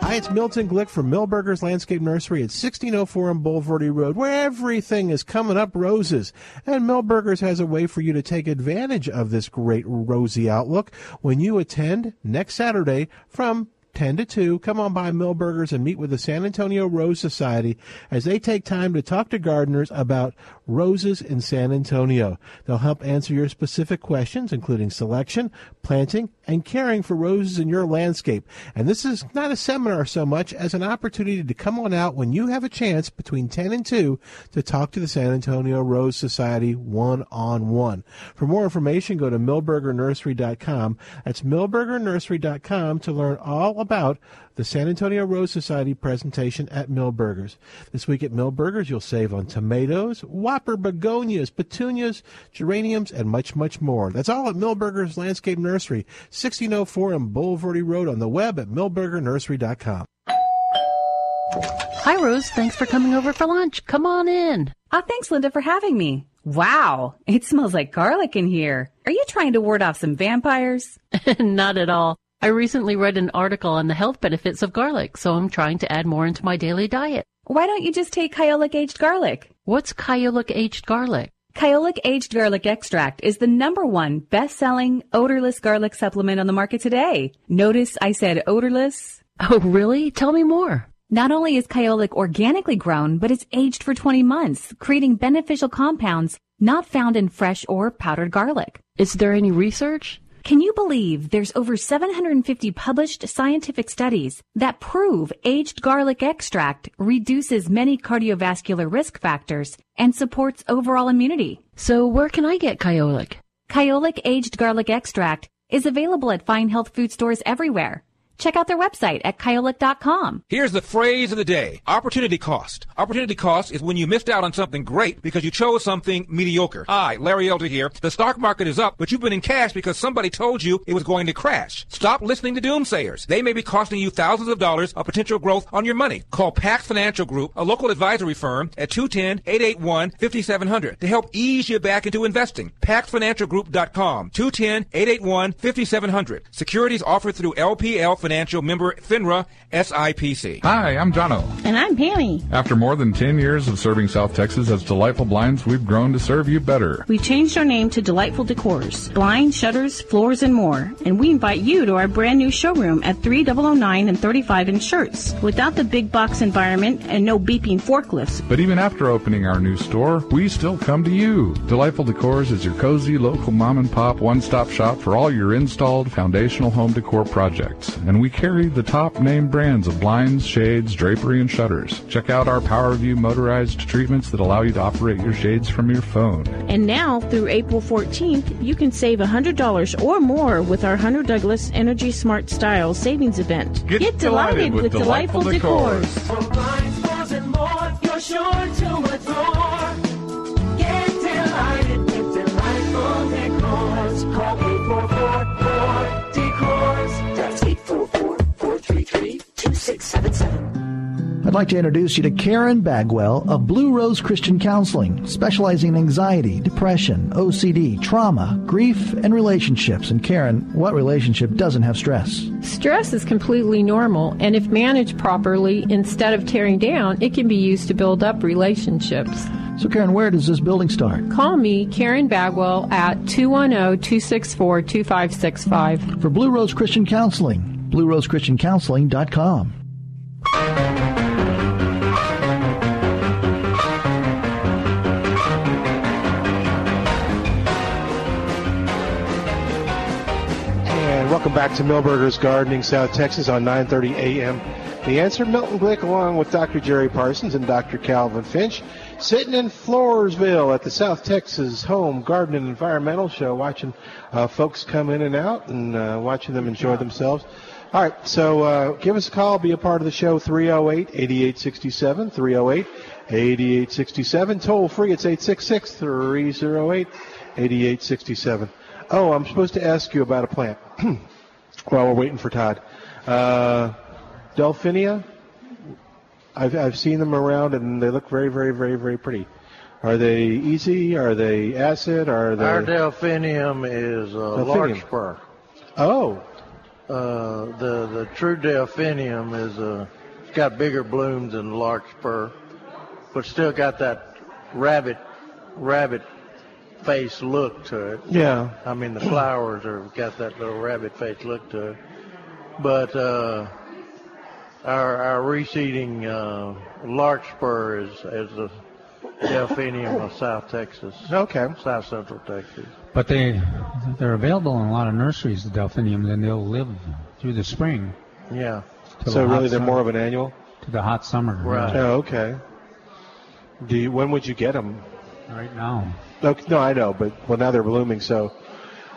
Hi, it's Milton Glick from Milberger's Landscape Nursery at 1604 on Bulverde Road, where everything is coming up roses. And Milberger's has a way for you to take advantage of this great rosy outlook when you attend next Saturday from 10 to 2. Come on by Milberger's and meet with the San Antonio Rose Society as they take time to talk to gardeners about roses in San Antonio. They'll help answer your specific questions, including selection, planting, and caring for roses in your landscape. And this is not a seminar so much as an opportunity to come on out when you have a chance between 10 and 2 to talk to the San Antonio Rose Society one on one. For more information, go to milbergernursery.com. That's milbergernursery.com to learn all about the San Antonio Rose Society presentation at Milberger's. This week at Milberger's, you'll save on tomatoes, whopper begonias, petunias, geraniums, and much, much more. That's all at Milberger's Landscape Nursery, 1604 on Bulverde Road on the web at milbergernursery.com. Hi, Rose. Thanks for coming over for lunch. Come on in. Oh, thanks, Linda, for having me. Wow, it smells like garlic in here. Are you trying to ward off some vampires? Not at all. I recently read an article on the health benefits of garlic, so I'm trying to add more into my daily diet. Why don't you just take Kyolic aged garlic? What's Kyolic aged garlic? Kyolic aged garlic extract is the number one best-selling odorless garlic supplement on the market today. Notice I said odorless. Oh, really? Tell me more. Not only is Kyolic organically grown, but it's aged for 20 months, creating beneficial compounds not found in fresh or powdered garlic. Is there any research? Can you believe there's over 750 published scientific studies that prove aged garlic extract reduces many cardiovascular risk factors and supports overall immunity? So where can I get Kyolic? Kyolic aged garlic extract is available at fine health food stores everywhere. Check out their website at kyolic.com. Here's the phrase of the day. Opportunity cost. Opportunity cost is when you missed out on something great because you chose something mediocre. Hi, Larry Elder here. The stock market is up, but you've been in cash because somebody told you it was going to crash. Stop listening to doomsayers. They may be costing you thousands of dollars of potential growth on your money. Call Pax Financial Group, a local advisory firm, at 210-881-5700 to help ease you back into investing. PaxFinancialGroup.com. 210-881-5700. Securities offered through LPL Financial member FINRA SIPC. Hi, I'm Jono. And I'm Pammy. After more than 10 years of serving South Texas as Delightful Blinds, we've grown to serve you better. We've changed our name to Delightful Decors, blinds, shutters, floors, and more. And we invite you to our brand new showroom at 3009 and 35 in Schertz. Without the big box environment and no beeping forklifts. But even after opening our new store, we still come to you. Delightful Decors is your cozy local mom and pop one-stop shop for all your installed foundational home decor projects. And we carry the top name brands of blinds, shades, drapery, and shutters. Check out our PowerView motorized treatments that allow you to operate your shades from your phone. And now, through April 14th, you can save $100 or more with our Hunter Douglas Energy Smart Style Savings Event. Get delighted with Delightful Decors. From blinds, doors, and more, you're sure to adore. Get delighted with delightful decors. Call 8444 844-433-2677. I'd like to introduce you to Karen Bagwell of Blue Rose Christian Counseling, specializing in anxiety, depression, OCD, trauma, grief, and relationships. And Karen, what relationship doesn't have stress? Stress is completely normal, and if managed properly, instead of tearing down, it can be used to build up relationships. So, Karen, where does this building start? Call me, Karen Bagwell, at 210 264 2565. For Blue Rose Christian Counseling, bluerosechristiancounseling.com. And welcome back to Milberger's Gardening, South Texas on 9:30 a.m. The answer: Milton Glick, along with Dr. Jerry Parsons and Dr. Calvin Finch, sitting in Floresville at the South Texas Home Garden and Environmental Show, watching uh, folks come in and out and uh, watching them enjoy themselves. All right, so uh, give us a call, be a part of the show, 308 8867, 308 8867. Toll free, it's 866 308 8867. Oh, I'm supposed to ask you about a plant while we're waiting for Todd. Uh, Delphinia, I've, I've seen them around and they look very, very, very, very pretty. Are they easy? Are they acid? Are they? Our delphinium is uh, Delphinium. larkspur. Oh, Uh, the the true delphinium is uh, it's got bigger blooms than larkspur, but still got that rabbit rabbit face look to it. Yeah. I mean the flowers are got that little rabbit face look to it, but uh, our our reseeding uh, larkspur is is the delphinium of South Texas. Okay. South Central Texas. But they they're available in a lot of nurseries, the delphiniums, and they'll live through the spring. Yeah. so the really they're summer- more of an annual. to the hot summer. Right. Oh, okay. Do you, when would you get them? Right now. Okay, no, I know, but well now they're blooming. So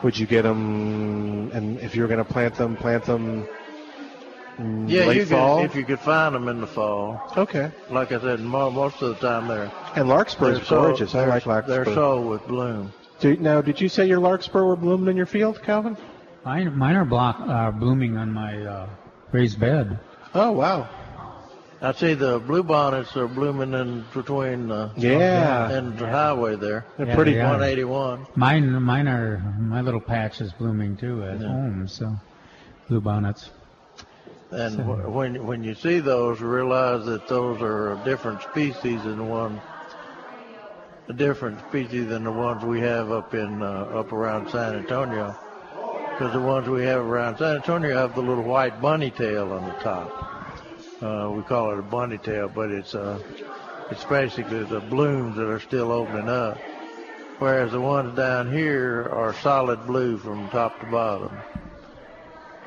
would you get them? And if you were going to plant them, plant them. Yeah, late you fall. could if you could find them in the fall. Okay. Like I said, mo- most of the time they're And larkspur is they're so- gorgeous. I like larkspur. They're sold with bloom. Do, now, did you say your larkspur were blooming in your field, Calvin? Mine, mine are block, uh, blooming on my uh, raised bed. Oh wow! I see the bluebonnets are blooming in between uh, Yeah. and the highway there. They're Yeah, pretty. they are. 181. Mine, mine are my little patch is blooming too at home. So, bluebonnets. And So- when when you see those, realize that those are a different species than the one, a different species than the ones we have up in uh, up around San Antonio. Because the ones we have around San Antonio have the little white bunny tail on the top. Uh, we call it a bunny tail, but it's uh, it's basically the blooms that are still opening up. Whereas the ones down here are solid blue from top to bottom.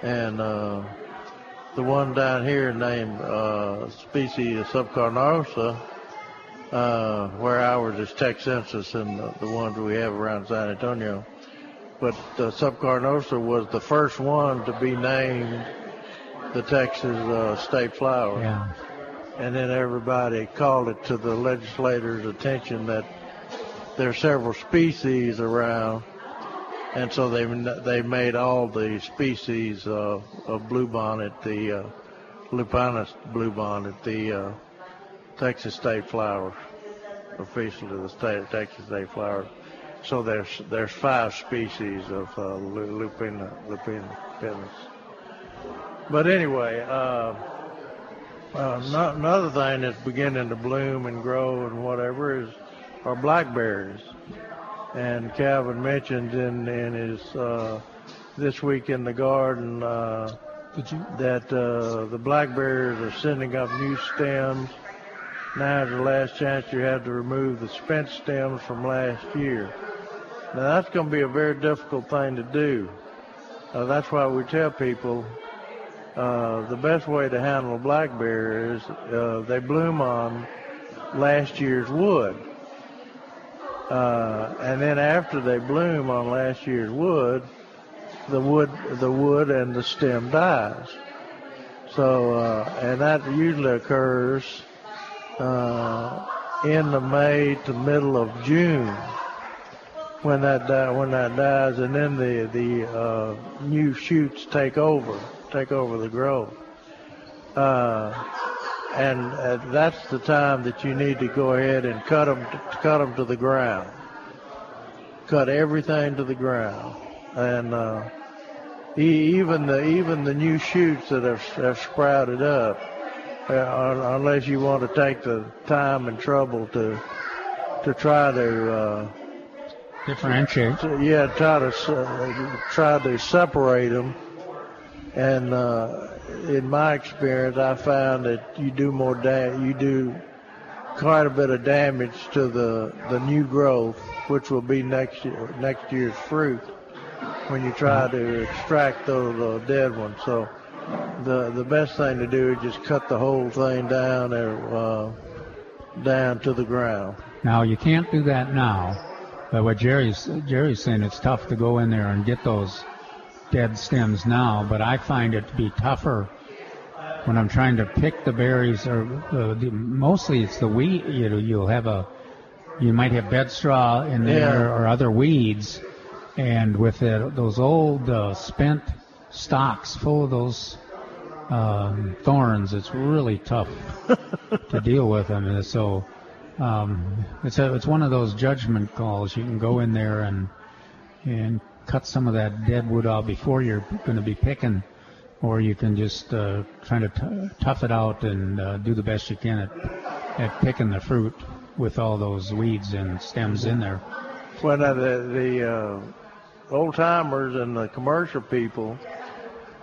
And uh, the one down here named uh, species subcarnosa, uh, where ours is texensis and the, the ones we have around San Antonio. But uh, subcarnosa was the first one to be named the Texas uh, state flower. Yeah. And then everybody called it to the legislators' attention that there are several species around, and so they they made all the species uh, of bluebonnet the uh, lupinus bluebonnet the uh, Texas state flower, official officially the state of Texas state flower. So there's there's five species of uh, lu- lupina lupinus. But anyway, uh, uh, no- another thing that's beginning to bloom and grow and whatever is are blackberries. And Calvin mentioned in in his uh, this week in the garden uh, that uh, the blackberries are sending up new stems. Now is the last chance you have to remove the spent stems from last year. Now that's going to be a very difficult thing to do. Uh, that's why we tell people uh, the best way to handle a blackberry is uh, they bloom on last year's wood. Uh, and then after they bloom on last year's wood, the wood, the wood and the stem dies. So, uh, and that usually occurs uh, in the May to middle of June when that when that dies, and then the the uh, new shoots take over, take over the growth. Uh, and uh, that's the time that you need to go ahead and cut them, cut them to the ground. Cut everything to the ground, and uh, e- even the even the new shoots that have, have sprouted up, uh, unless you want to take the time and trouble to to try to uh, Differentiate. to- yeah, try to se- try to separate them. And uh, in my experience, I found that you do more da- you do quite a bit of damage to the the new growth, which will be next year next year's fruit when you try to extract those uh, dead ones. So the the best thing to do is just cut the whole thing down or uh, down to the ground. Now you can't do that now, but what Jerry's Jerry's saying, it's tough to go in there and get those dead stems now. But I find it to be tougher when I'm trying to pick the berries, or uh, the, mostly it's the weed. You know, you'll have a, you might have bed straw in there Yeah. or other weeds, and with it, those old uh, spent stalks full of those um, thorns, it's really tough to deal with them. And so um, it's a, it's one of those judgment calls. You can go in there and and cut some of that dead wood off before you're going to be picking, or you can just uh, try to t- tough it out and uh, do the best you can at, at picking the fruit with all those weeds and stems in there. Well, now the the uh, old timers and the commercial people,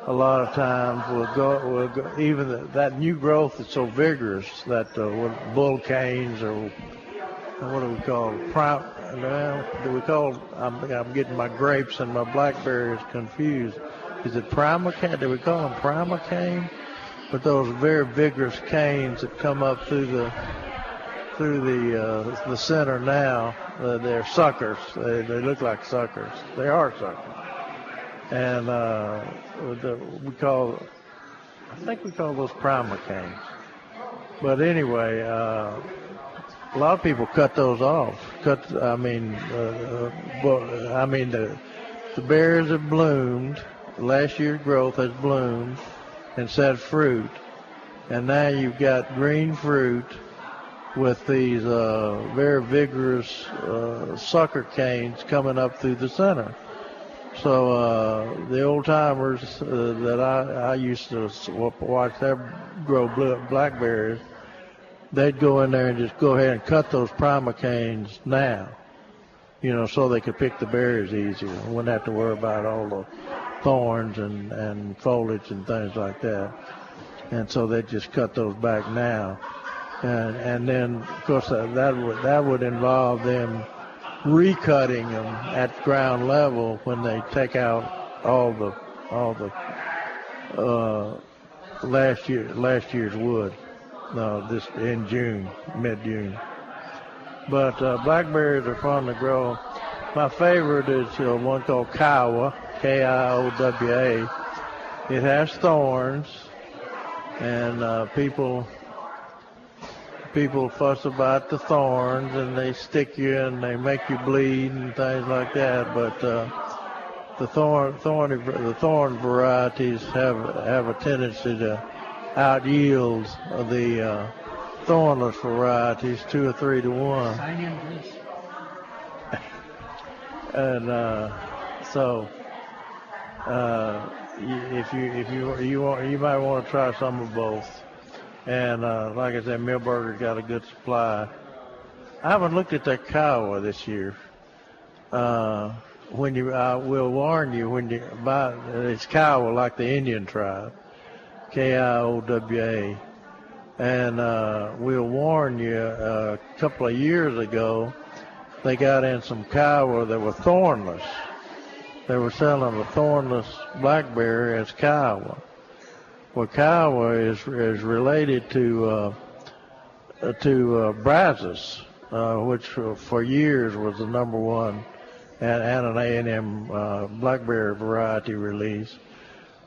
a lot of times will go, will go even the, that new growth that's so vigorous that uh, bull canes or what do we call it? Prime, well, do we call? I'm, I'm getting my grapes and my blackberries confused. Is it primocane? Do we call them primocane? But those very vigorous canes that come up through the through the uh, the center now. Uh, they're suckers. They, they look like suckers. They are suckers. And uh, the, we call, I think we call those primer canes. But anyway, uh, a lot of people cut those off. Cut, I mean, uh, uh, I mean the the berries have bloomed. Last year's growth has bloomed and set fruit, and now you've got green fruit with these uh, very vigorous uh, sucker canes coming up through the center. So uh, the old timers uh, that I, I used to watch them grow bl- blackberries, they'd go in there and just go ahead and cut those primocanes now, you know, so they could pick the berries easier. Wouldn't have to worry about all the thorns and, and foliage and things like that. And so they just cut those back now. And, and then, of course, that, that would, that would involve them recutting them at ground level when they take out all the, all the, uh, last year, last year's wood, uh, this, in June, mid-June. But, uh, blackberries are fun to grow. My favorite is uh, one called Kiowa, K-I-O-W-A. It has thorns, and uh, people people fuss about the thorns, and they stick you and they make you bleed and things like that. But uh, the thorn thorny the thorn varieties have have a tendency to out yield the uh, thornless varieties two or three to one. Sign in, please. and uh, so uh, if you if you you want you might want to try some of both. And uh, like I said, Milberger got a good supply. I haven't looked at that Kiowa this year. Uh, when you, I will warn you when you buy it's Kiowa like the Indian tribe, K-I-O-W-A, and uh, we'll warn you. uh, a couple of years ago, they got in some Kiowa that were thornless. They were selling a thornless blackberry as Kiowa. Kiowa is is related to uh, uh, to uh, Brazos, uh, which for, years was the number one and, an A&M uh, blackberry variety release,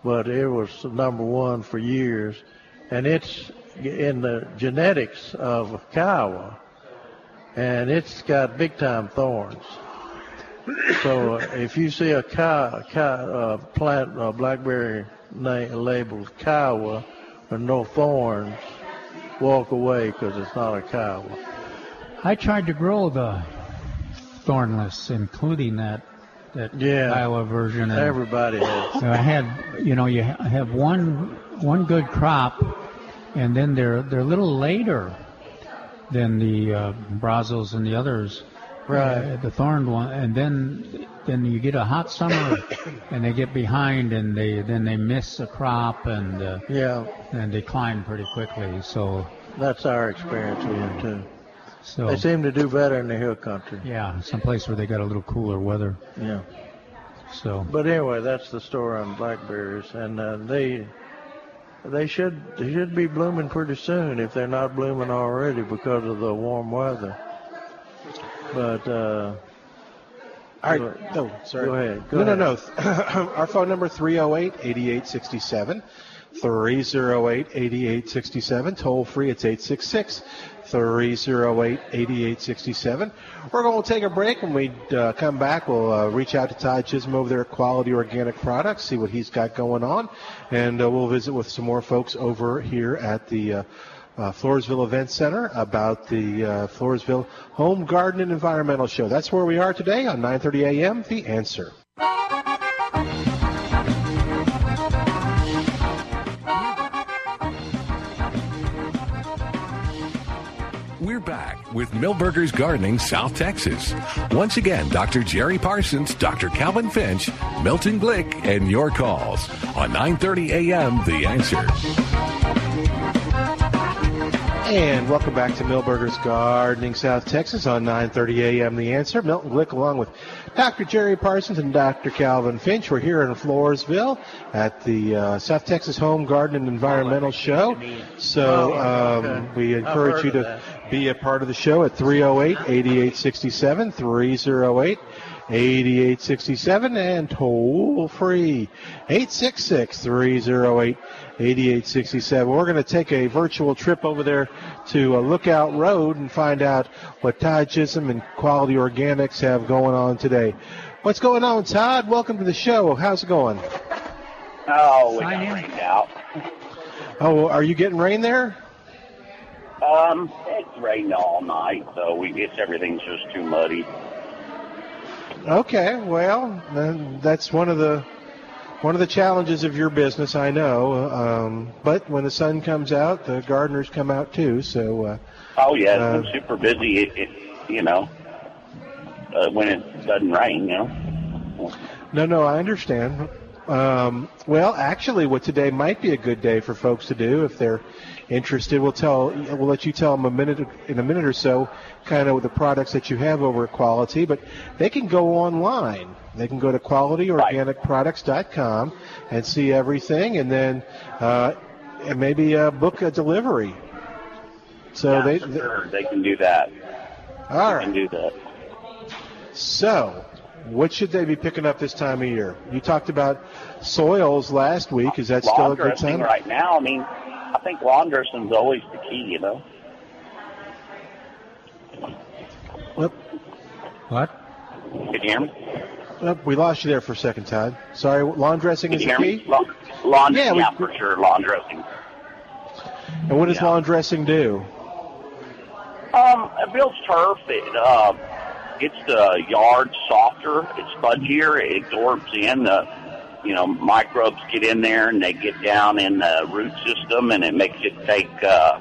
but it was number one for years, and it's in the genetics of Kiowa, and it's got big time thorns. So uh, if you see a cow, cow, uh, plant uh, blackberry na- labeled Kiowa with no thorns, walk away because it's not a Kiowa. I tried to grow the thornless, including that that Yeah. Iowa version. and- Everybody has. So I had, you know, you have one one good crop, and then they're they're a little later than the uh, Brazos and the others. Right. Uh, the thorned one, and then then you get a hot summer, and they get behind, and they then they miss a crop, and uh, Yeah, and decline pretty quickly. So that's our experience with them too. so They seem to do better in the hill country. yeah, someplace where they got a little cooler weather. Yeah. So But anyway, that's the story on blackberries, and uh, they they should they should be blooming pretty soon if they're not blooming already because of the warm weather. But uh, All right. No, sorry. Go ahead. Go no, ahead. no, no. Our phone number 308-8867. 308-8867. Toll free. It's 866 308-8867. We're going to take a break. When we uh, come back, we'll uh, reach out to Todd Chisholm over there at Quality Organic Products, see what he's got going on, and uh, we'll visit with some more folks over here at the uh, Floresville Event Center about the uh, Floresville Home Garden and Environmental Show. That's where we are today on 9:30 a.m. The Answer. We're back with Milberger's Gardening, South Texas. Once again, Dr. Jerry Parsons, Dr. Calvin Finch, Milton Glick, and your calls on 9:30 a.m. The Answer. And welcome back to Milberger's Gardening, South Texas on 9:30 a.m. The Answer. Milton Glick, along with Dr. Jerry Parsons and Dr. Calvin Finch. We're here in Floresville at the uh, South Texas Home Garden and Environmental Show. So Oh, um, we encourage you to be a part of the show at 308-8867, 308 8867 and toll free 866 308 8867. We're going to take a virtual trip over there to uh, Lookout Road and find out what Todd Chisholm and Quality Organics have going on today. What's going on, Todd? Welcome to the show. How's it going? Oh, we Sign got in. rained out. Oh, are you getting rain there? Um, it's rained all night, so we guess everything's just too muddy. Okay, well, that's one of the one of the challenges of your business, I know. Um, but when the sun comes out, the gardeners come out too. So, uh, Oh yeah, Uh, I'm super busy. It, it, you know, uh, when it doesn't rain, you know. no, no, I understand. Um, well, actually, what today might be a good day for folks to do if they're interested. We'll tell, we'll let you tell them a minute in a minute or so, kind of the products that you have over at Quality. But they can go online. They can go to qualityorganicproducts.com and see everything, and then uh, and maybe uh, book a delivery. So yeah, they, they sure, they can do that. all They right. can do that. So, what should they be picking up this time of year? You talked about soils last week. Is that still a good time? right now. I mean, I think lawn dressing's always the key. You know. What? Can you hear me? Oh, we lost you there for a second, Todd. Sorry, lawn dressing Can is you the hear me? key. Lawn, lawn Yeah, yeah, we- for sure. Lawn dressing. And what does lawn dressing do? Um, it builds turf. It uh, gets the yard softer. It's spongier. It absorbs in the, you know, microbes get in there and they get down in the root system, and it makes it take, uh,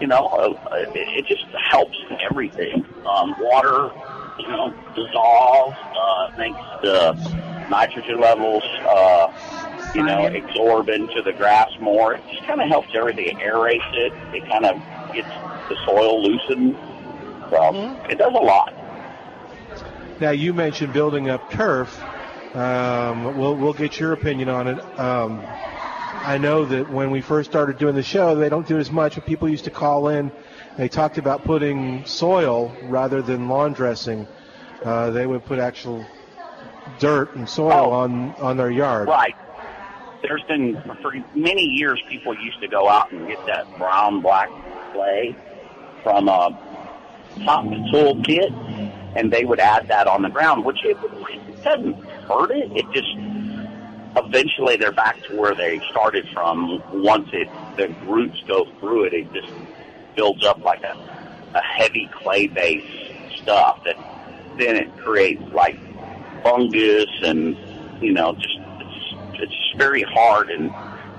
you know, uh, it, it just helps everything. Um, water, you know, dissolves. Uh, it makes the nitrogen levels, uh, you know, absorb into the grass more. It just kind of helps everything. It aerates it. It kind of gets the soil loosened. So it does a lot. Now you mentioned building up turf. Um, we'll we'll get your opinion on it. Um, I know that when we first started doing the show, they don't do as much. But people used to call in. They talked about putting soil rather than lawn dressing. Uh, they would put actual dirt and soil on on their yard. Right. There's been for many years people used to go out and get that brown black clay from a top soil kit, and they would add that on the ground, which it, it doesn't hurt it. It just eventually they're back to where they started from. Once it the roots go through it, it just builds up like a a heavy clay based stuff that then it creates like fungus and you know just it's, it's very hard and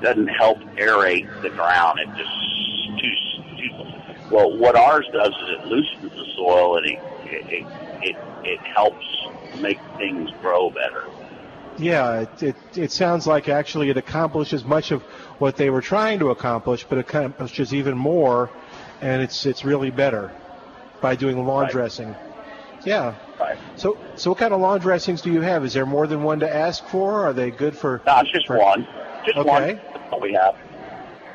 doesn't help aerate the ground. It just too, too well. What ours does is it loosens the soil and it it it, it, it helps make things grow better. Yeah, it, it it sounds like actually it accomplishes much of what they were trying to accomplish, but accomplishes even more, and it's it's really better by doing lawn Right. dressing. Yeah. Right. So so what kind of lawn dressings do you have? Is there more than one to ask for? Are they good for? No, it's just for- one. Just Okay. one. That's all we have.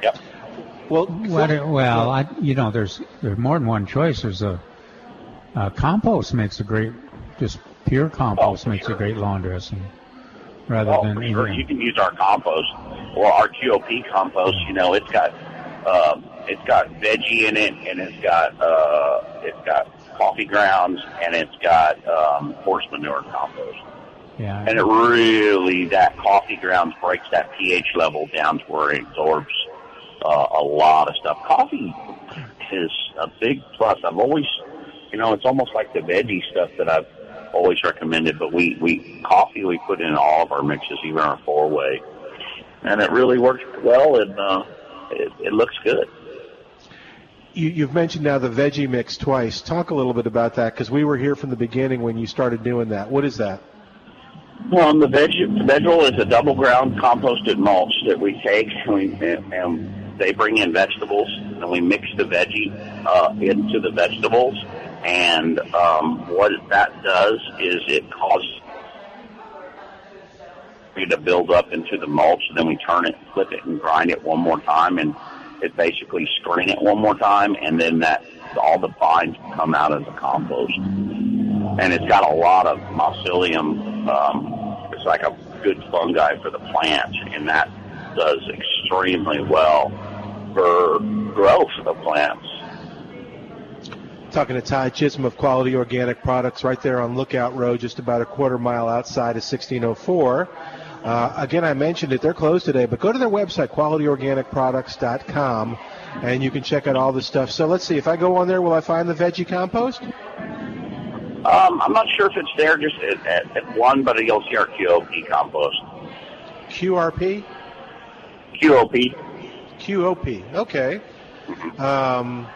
Yep. Well, What, well, I, you know, there's there's more than one choice. There's a, uh compost makes a great, just pure compost makes a great lawn dressing, rather Oh, than sure. You can use our compost or our QOP compost. You know, it's got um, it's got veggie in it, and it's got uh, it's got coffee grounds, and it's got um, horse manure compost. yeah. And it really that coffee grounds breaks that pH level down to where it absorbs uh, a lot of stuff. Coffee is a big plus. I've always, you know, it's almost like the veggie stuff that I've always recommend it, But we we coffee we put in all of our mixes, even our four way, and it really works well, and uh, it, it looks good. You, you've mentioned now the veggie mix twice. Talk a little bit about that because we were here from the beginning when you started doing that. What is that? Well, the veg vegetable is a double ground composted mulch that we take and, we, and they bring in vegetables and we mix the veggie uh, into the vegetables. And um, what that does is it causes to build up into the mulch. Then we turn it, flip it, and grind it one more time, and it basically screen it one more time, and then that all the vines come out as a compost and it's got a lot of mycelium. Um, it's like a good fungi for the plants, and that does extremely well for growth of the plants. Talking to Ty Chisholm of Quality Organic Products right there on Lookout Road, just about a quarter mile outside of 1604. Uh, again, I mentioned it. They're closed today, but go to their website, qualityorganicproducts.com, and you can check out all the stuff. So let's see. If I go on there, will I find the veggie compost? Um, I'm not sure if it's there just at, at, at one, but you'll see our QOP compost. QRP? QOP. QOP. Okay. Um,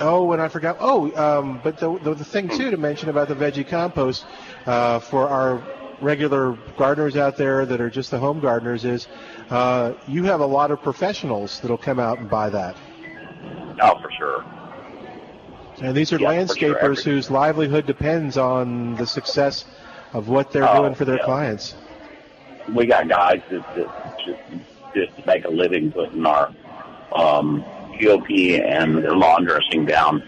oh, and I forgot. Oh, um, but the, the the thing too to mention about the veggie compost uh, for our regular gardeners out there that are just the home gardeners is uh, you have a lot of professionals that'll come out and buy that. Oh, for sure. And these are Yeah, for sure. landscapers whose livelihood depends on the success of what they're Oh, doing for their yeah. clients. we got guys that, that just, just make a living putting our um, QOP and their lawn dressing down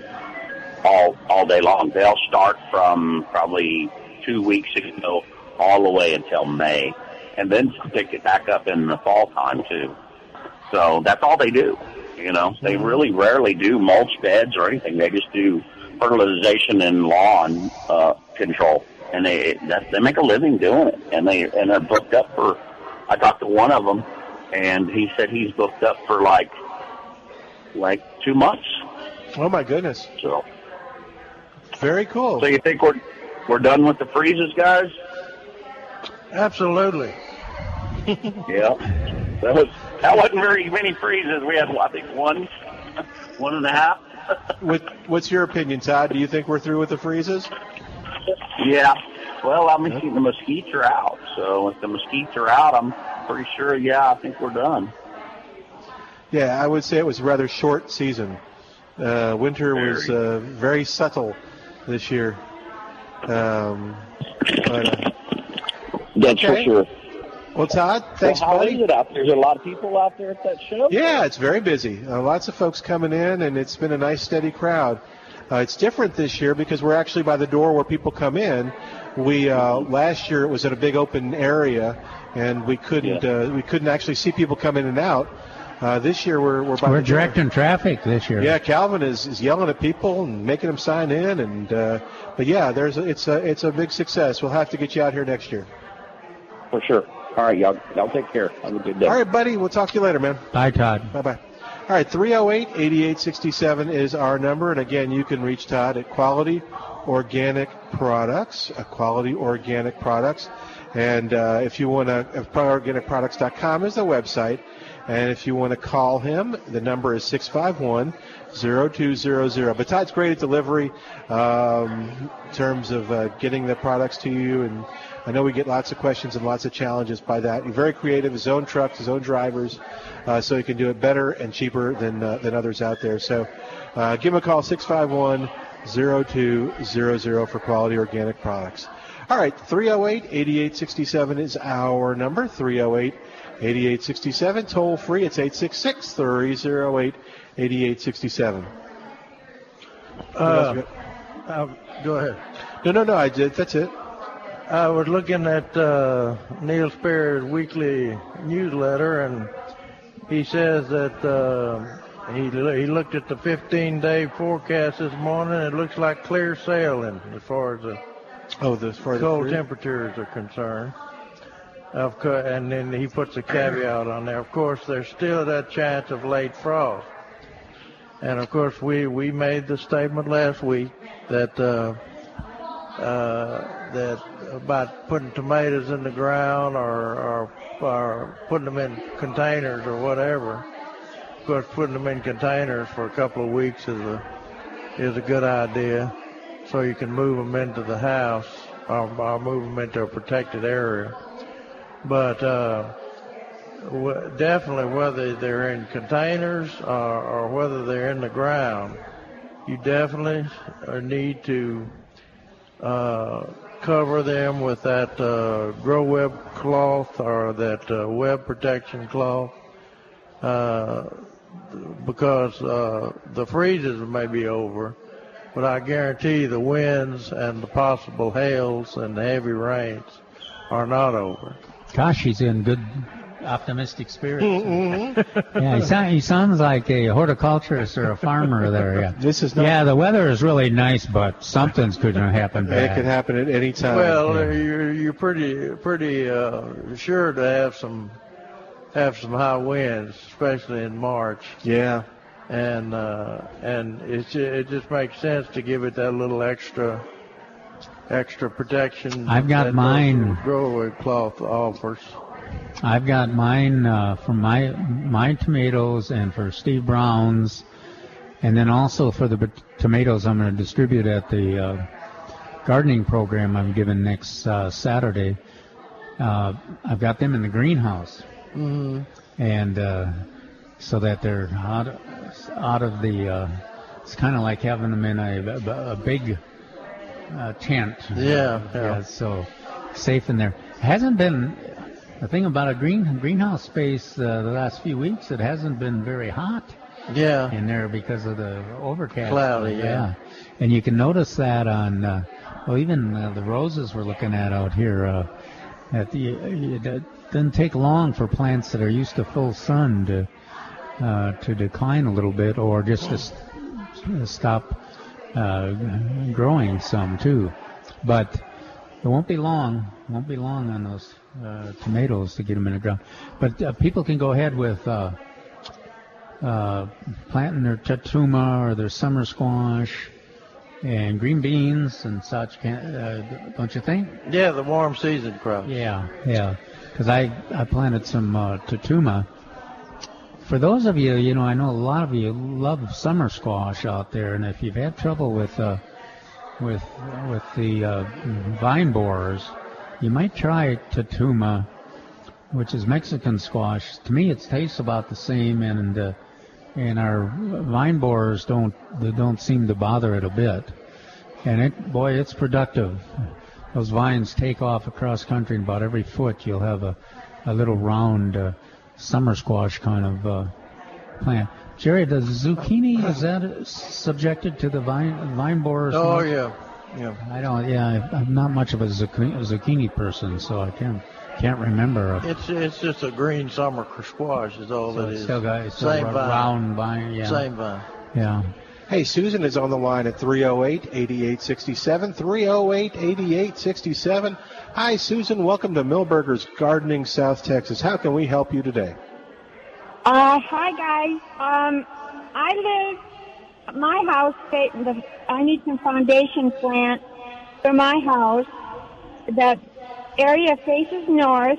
all all day long. They'll start from probably two weeks ago all the way until May, and then pick it back up in the fall time too. So that's all they do. You know, they really rarely do mulch beds or anything. They just do fertilization and lawn uh, control, and they that, they make a living doing it. And they and they're booked up for. I talked to one of them, and he said he's booked up for like like two months. Oh my goodness! So Very cool. so you think we're we're done with the freezes, guys? Absolutely. Yeah. That was that wasn't very many freezes. We had I think one one and a half. What, what's your opinion, Todd? Do you think we're through with the freezes? Yeah. Well, I mean, the mesquites are out. So if the mesquites are out, I'm pretty sure. Yeah, I think we're done. Yeah, I would say it was a rather short season. Uh, winter was uh, very subtle this year. Um, but, uh, That's Okay. for sure. well, Todd, thanks, so how buddy. is it out there? There's a lot of people out there at that show. Yeah, it's very busy. Uh, lots of folks coming in, and it's been a nice, steady crowd. Uh, it's different this year because we're actually by the door where people come in. We uh, last year it was in a big open area, and we couldn't uh, we couldn't actually see people come in and out. Uh, this year we're we're by We're the door. directing traffic this year. Yeah, Calvin is, is yelling at people and making them sign in, and uh, but yeah, there's a, it's a it's a big success. We'll have to get you out here next year. For sure. All right, y'all. Y'all take care. Have a good day. All right, buddy. We'll talk to you later, man. Bye, Todd. Bye bye. All right, 308 8867 is our number. And again, you can reach Todd at Quality Organic Products, uh, Quality Organic Products. And uh, if you want to, qualityorganicproducts.com is the website. And if you want to call him, the number is 651 0200. But Todd's great at delivery um, in terms of uh, getting the products to you. And I know we get lots of questions and lots of challenges by that. He's very creative, his own trucks, his own drivers, uh, so he can do it better and cheaper than, uh, than others out there. So uh, give him a call, 651 0200 for quality organic products. All right, 308 8867 is our number. 308 8867. Toll free. It's 866 308 8867. Uh, uh, go ahead. No, no, no. I did. That's it. I was looking at uh, Neil Sperry's weekly newsletter, and he says that uh, he he looked at the 15-day forecast this morning. It looks like clear sailing as far as the Oh, the, as far as the cold temperatures are concerned. Of and then he puts a caveat on there. Of course, there's still that chance of late frost. And of course, we, we made the statement last week that uh, uh, that about putting tomatoes in the ground or, or or putting them in containers or whatever. Of course, putting them in containers for a couple of weeks is a is a good idea, so you can move them into the house or, or move them into a protected area. But uh, w- definitely, whether they're in containers or, or whether they're in the ground, you definitely uh, need to uh, cover them with that uh, grow web cloth or that uh, web protection cloth uh, because uh, the freezes may be over, but I guarantee the winds and the possible hails and the heavy rains are not over. Gosh, he's in good, optimistic spirits. Mm-hmm. yeah, he, sound, he sounds like a horticulturist or a farmer there. Yeah. This is not. Yeah, the weather is really nice, but something's going to happen It bad. could happen at any time. Well, uh, you're you're pretty pretty uh, sure to have some have some high winds, especially in March. Yeah. And uh, and it it just makes sense to give it that little extra extra protection. I've got mine. Grow cloth offers. I've got mine uh, for my my tomatoes and for Steve Brown's, and then also for the tomatoes I'm going to distribute at the uh, gardening program I'm giving next uh, Saturday. Uh, I've got them in the greenhouse, hmm and uh, so that they're out out of the. Uh, it's kind of like having them in a, a, a big uh, tent. Yeah, yeah. So safe in there. Hasn't been the thing about a green greenhouse space uh, the last few weeks. It hasn't been very hot Yeah. in there because of the overcast. Cloudy, yeah. And you can notice that on, uh, well, even uh, the roses we're looking at out here. Uh, at the, it doesn't take long for plants that are used to full sun to uh, to decline a little bit, or just to s- stop uh, growing some too. But it won't be long. Won't be long on those uh, tomatoes to get them in the ground. But uh, people can go ahead with uh, uh, planting their tatuma or their summer squash and green beans and such. Can, uh, don't you think? Yeah, the warm season crop. Yeah, yeah. Because I I planted some uh, tatuma. For those of you, you know, I know a lot of you love summer squash out there, and if you've had trouble with uh, with with the uh, vine borers, you might try tatuma, which is Mexican squash. To me, it tastes about the same, and uh, and our vine borers don't they don't seem to bother it a bit. And it, boy, it's productive. Those vines take off across country, and about every foot you'll have a, a little round uh, summer squash kind of uh, plant. Jerry, the zucchini is that subjected to the vine vine borers? Oh much? yeah, yeah. I don't. Yeah, I'm not much of a zucchini, zucchini person, so I can't can't remember. A, It's it's just a green summer squash is all so it's still got it's Same a vine. round vine. Yeah. Same vine. Yeah. Hey, Susan is on the line at 308-8867. 308 8867. 308 8867. Hi, Susan. Welcome to Milberger's Gardening, South Texas. How can we help you today? Uh, hi guys. Um, I live my house. The, I need some foundation plant for my house. The area faces north.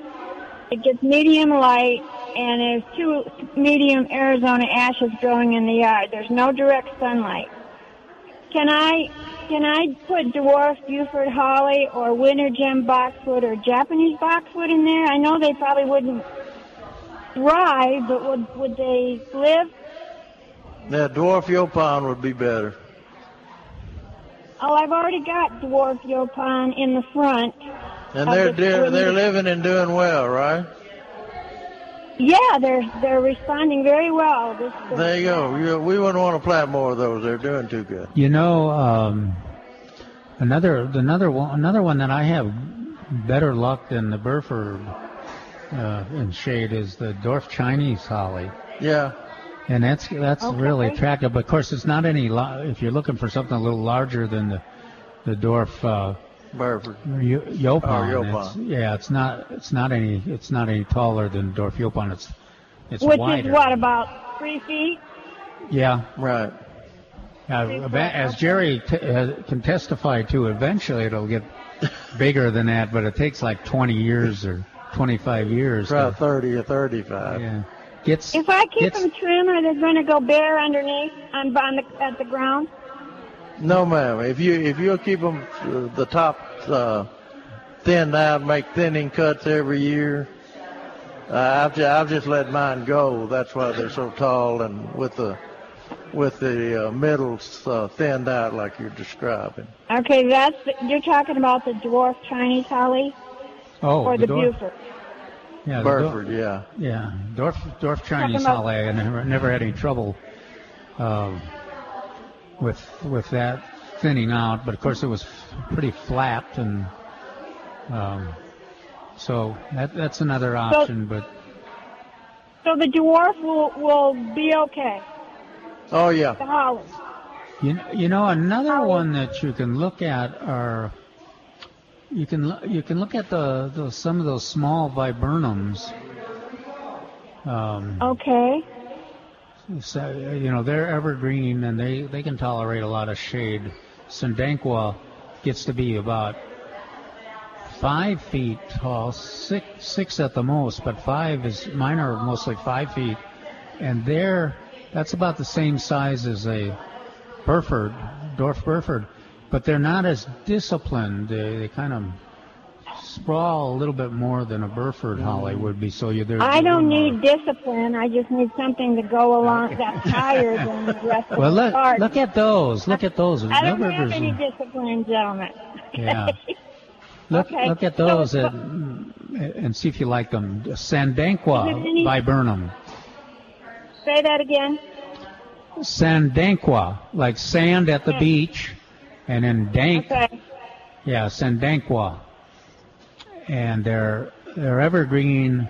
It gets medium light, and there's two medium Arizona ashes growing in the yard. There's no direct sunlight. Can I can I put dwarf Burford holly or winter gem boxwood or Japanese boxwood in there? I know they probably wouldn't thrive, but would would they live? Yeah, dwarf yaupon would be better. Oh, I've already got dwarf yaupon in the front. And they're, they're living and doing well, right? Yeah, they're they're responding very well. This There you go. You, we wouldn't want to plant more of those. They're doing too good. You know, um, another another one another one that I have better luck than the Burford uh, in shade is the dwarf Chinese holly, Yeah. and that's that's Okay. really attractive. But of course, it's not any. If you're looking for something a little larger than the the dwarf uh, Burford. Yo- Yaupon, Oh, it's- yeah, it's not it's not any it's not any taller than dwarf Yaupon. It's it's which wider. is what about three feet? Yeah. Right. Uh, as Jerry t- uh, can testify to, eventually it'll get bigger than that, but it takes like 20 years or 25 years. Try to- 30 or 35. yeah. Gets, If I keep gets- them trim, are they going to go bare underneath on, on the, at the ground? No, ma'am. If you if you'll keep them uh, the top uh, thinned out, make thinning cuts every year. Uh, I've just, I've just let mine go. That's why they're so tall and with the with the uh, middles uh, thinned out like you're describing. Okay, that's you're talking about the dwarf Chinese holly oh, or the, dwarf, Burford. yeah, the Burford, dwarf, yeah. yeah, dwarf, dwarf Chinese about- holly. I never, never had any trouble um, with with that thinning out, but of course it was pretty flat, and um, so that that's another option. but So the dwarf will will be okay. Oh yeah. The holly. You know, you know another one that you can look at are you can you can look at the, the some of those small viburnums. Um, Okay. So, you know they're evergreen and they, they can tolerate a lot of shade. Sandankwa gets to be about five feet tall, six six at the most, but five is mine are mostly five feet, and they're that's about the same size as a Burford, Dwarf Burford, but they're not as disciplined. They, they kind of sprawl a little bit more than a Burford holly would be. So you there. I don't uh, need discipline. I just need something to go along that's higher than the rest of Well, the look garden. look at those. Look at those. I don't have Milberger's- any discipline, gentlemen. Yeah. Look, Okay. look at So- those and, and see if you like them. Sandankwa any- viburnum. Say that again. Sandankwa, like sand at the Okay. beach, and then dank. Okay. Yeah, Sandankwa. And they're they're evergreen,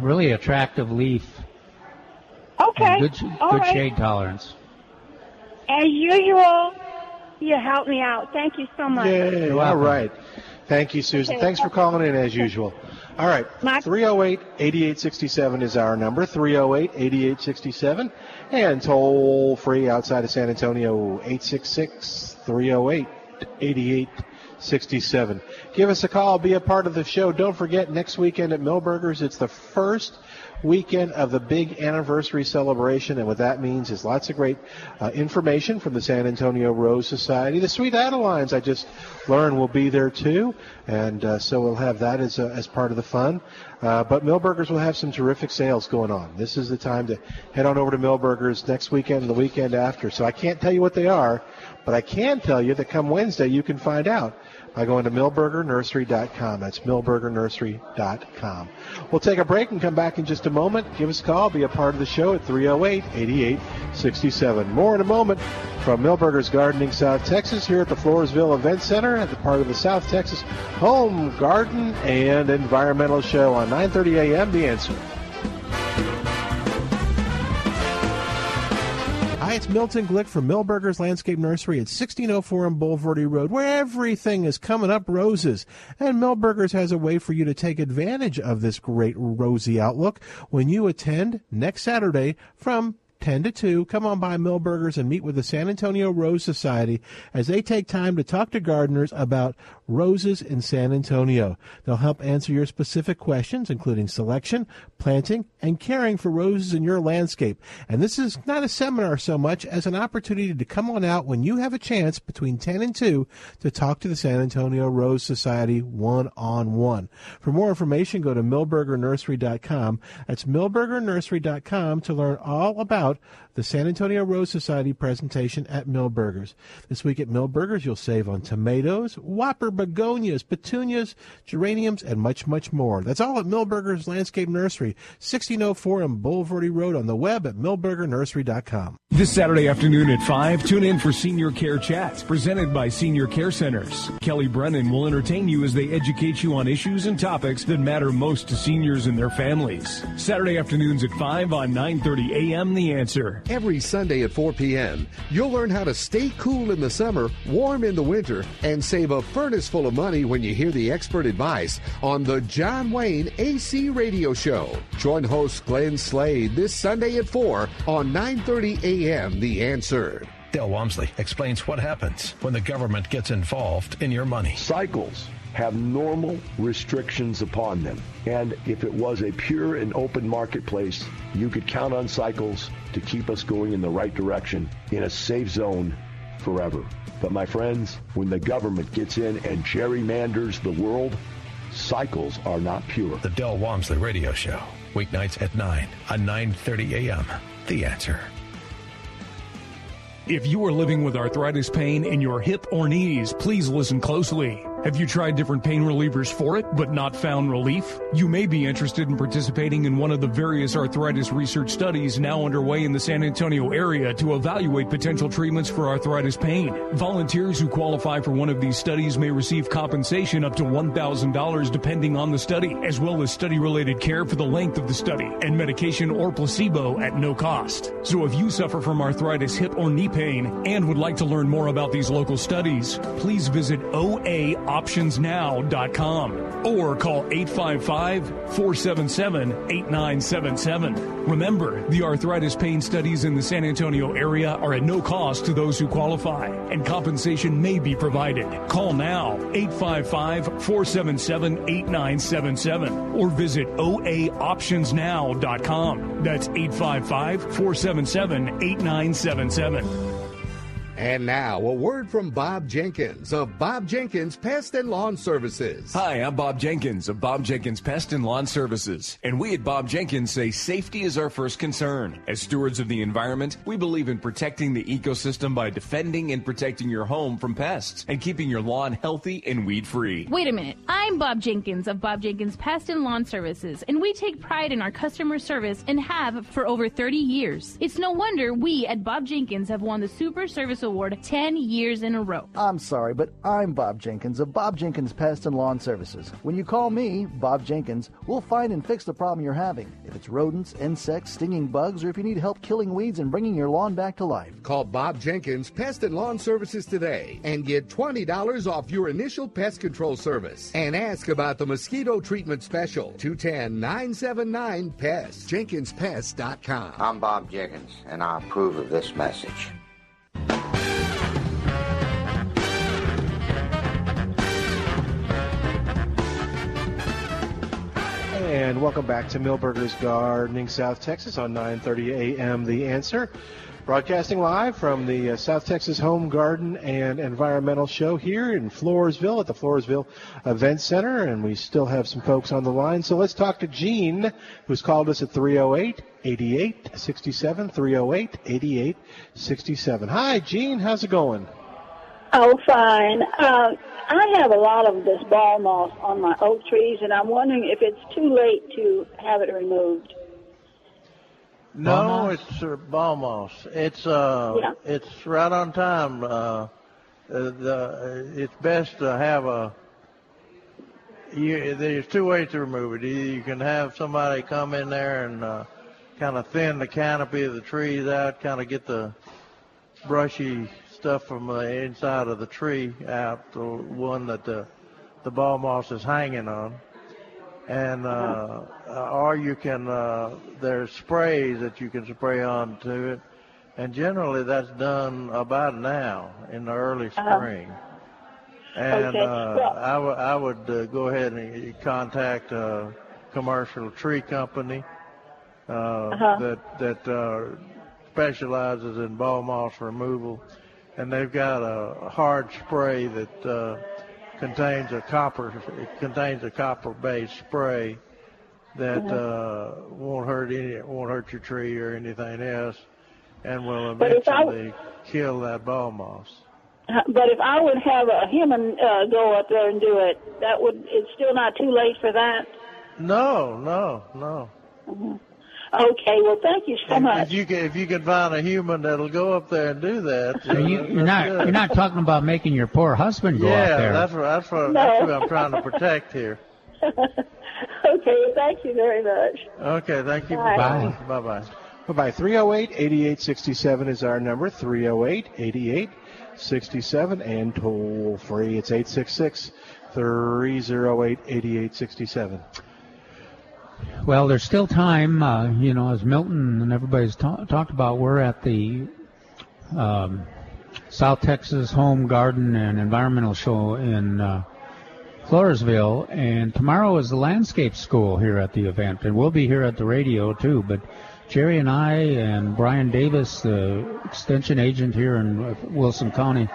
really attractive leaf. Okay. and Good, good right. shade tolerance. As usual, you helped me out. Thank you so much. Yay. You're All welcome. right. Thank you, Susan. Okay. Thanks for calling in as usual. All right. 308 8867 is our number 308 8867. And toll free outside of San Antonio 866 308 8867. Give us a call. Be a part of the show. Don't forget, next weekend at Milberger's, it's the first weekend of the big anniversary celebration, and what that means is lots of great uh, information from the San Antonio Rose Society. The Sweet Adelines, I just learned, will be there too, and uh, so we'll have that as, uh, as part of the fun. Uh, but Milberger's will have some terrific sales going on. This is the time to head on over to Milberger's next weekend and the weekend after. So I can't tell you what they are, but I can tell you that come Wednesday you can find out by going to milbergernursery.com. That's milbergernursery.com. We'll take a break and come back in just a moment. Give us a call. Be a part of the show at 308-8867. More in a moment from Milberger's Gardening South Texas here at the Floresville Event Center at the part of the South Texas Home Garden and Environmental Show on 9:30 a.m. The Answer. Hi, it's Milton Glick from Milberger's Landscape Nursery at 1604 on Bulverde Road, where everything is coming up roses. And Milberger's has a way for you to take advantage of this great rosy outlook when you attend next Saturday from 10 to 2. Come on by Milberger's and meet with the San Antonio Rose Society as they take time to talk to gardeners about roses in San Antonio. They'll help answer your specific questions, including selection, planting, and caring for roses in your landscape. And this is not a seminar so much as an opportunity to come on out when you have a chance between 10 and 2 to talk to the San Antonio Rose Society one on one. For more information, go to milbergernursery.com. That's milbergernursery.com to learn all about out the San Antonio Rose Society presentation at Milberger's. This week at Milberger's, you'll save on tomatoes, whopper begonias, petunias, geraniums, and much, much more. That's all at Milberger's Landscape Nursery, 1604 on Bulverde Road on the web at milbergernursery.com. This Saturday afternoon at 5, tune in for Senior Care Chats, presented by Senior Care Centers. Kelly Brennan will entertain you as they educate you on issues and topics that matter most to seniors and their families. Saturday afternoons at 5 on 9:30 a.m. The Answer. Every Sunday at 4 p.m., you'll learn how to stay cool in the summer, warm in the winter, and save a furnace full of money when you hear the expert advice on the John Wayne AC Radio Show. Join host Glenn Slade this Sunday at 4 on 9:30 a.m. The Answer. Dale Walmsley explains what happens when the government gets involved in your money. Cycles have normal restrictions upon them. And if it was a pure and open marketplace, you could count on cycles to keep us going in the right direction in a safe zone forever. But my friends, when the government gets in and gerrymanders the world, cycles are not pure. The Del Walmsley Radio Show, weeknights at 9 on 9:30 a.m. The Answer. If you are living with arthritis pain in your hip or knees, please listen closely. Have you tried different pain relievers for it but not found relief? You may be interested in participating in one of the various arthritis research studies now underway in the San Antonio area to evaluate potential treatments for arthritis pain. Volunteers who qualify for one of these studies may receive compensation up to $1,000 depending on the study, as well as study related care for the length of the study and medication or placebo at no cost. So if you suffer from arthritis, hip or knee pain and would like to learn more about these local studies, please visit OA oaoptionsnow.com or call 855 477 8977. Remember, the arthritis pain studies in the San Antonio area are at no cost to those who qualify, and compensation may be provided. Call now 855 477 8977 or visit oaoptionsnow.com. That's 855 477 8977. And now, a word from Bob Jenkins of Bob Jenkins Pest and Lawn Services. Hi, I'm Bob Jenkins of Bob Jenkins Pest and Lawn Services. And we at Bob Jenkins say safety is our first concern. As stewards of the environment, we believe in protecting the ecosystem by defending and protecting your home from pests and keeping your lawn healthy and weed free. Wait a minute. I'm Bob Jenkins of Bob Jenkins Pest and Lawn Services, and we take pride in our customer service and have for over 30 years. It's no wonder we at Bob Jenkins have won the Super Service Award 10 years in a row. I'm sorry, but I'm Bob Jenkins of Bob Jenkins Pest and Lawn Services. When you call me, Bob Jenkins, we'll find and fix the problem you're having. If it's rodents, insects, stinging bugs, or if you need help killing weeds and bringing your lawn back to life. Call Bob Jenkins Pest and Lawn Services today and get $20 off your initial pest control service. And ask about the mosquito treatment special 210 979 PEST. JenkinsPest.com. I'm Bob Jenkins, and I approve of this message. And welcome back to Milberger's Gardening, South Texas on 9:30 a.m. The Answer, broadcasting live from the uh, South Texas Home Garden and Environmental Show here in Floresville at the Floresville Event Center, and we still have some folks on the line. So let's talk to Gene, who's called us at 308 8867 308 8867. Hi, Gene. How's it going? Oh, fine. Uh, I have a lot of this ball moss on my oak trees, and I'm wondering if it's too late to have it removed. No, it's uh, ball moss. It's uh, Yeah. it's right on time. Uh, uh, the it's best to have a. You, there's two ways to remove it. Either you can have somebody come in there and uh, kind of thin the canopy of the trees out, kind of get the brushy stuff from the inside of the tree out, the one that the the ball moss is hanging on and uh, uh, or you can uh, there's sprays that you can spray onto it, and generally that's done about now in the early Uh-huh. spring. And Okay. uh, Well- I would I would uh, go ahead and contact a commercial tree company uh, Uh-huh. that that uh, specializes in ball moss removal, and they've got a hard spray that uh, contains a copper it contains a copper based spray that Mhm. uh, won't hurt any won't hurt your tree or anything else, and will if I- eventually kill that ball moss. Uh, But if I would have a human uh, go up there and do it, that would it's still not too late for that. No, no, no. Okay, well, thank you so If, much. if you can if you can find a human that'll go up there and do that, you, that's you're not good. you're not talking about making your poor husband go yeah, out there. that's what that's what, No. that's what I'm trying to protect here. okay, thank you very much. Okay, thank you. Bye. Bye. Bye bye. Bye-bye. 308-8867 is our number. 308-8867 and toll free. It's 866-308-8867. Well, there's still time. Uh, you know, as Milton and everybody's ta- talked about, we're at the um, South Texas Home Garden and Environmental Show in uh, Floresville, and tomorrow is the landscape school here at the event, and we'll be here at the radio too. But Jerry and I and Brian Davis, the extension agent here in Wilson County,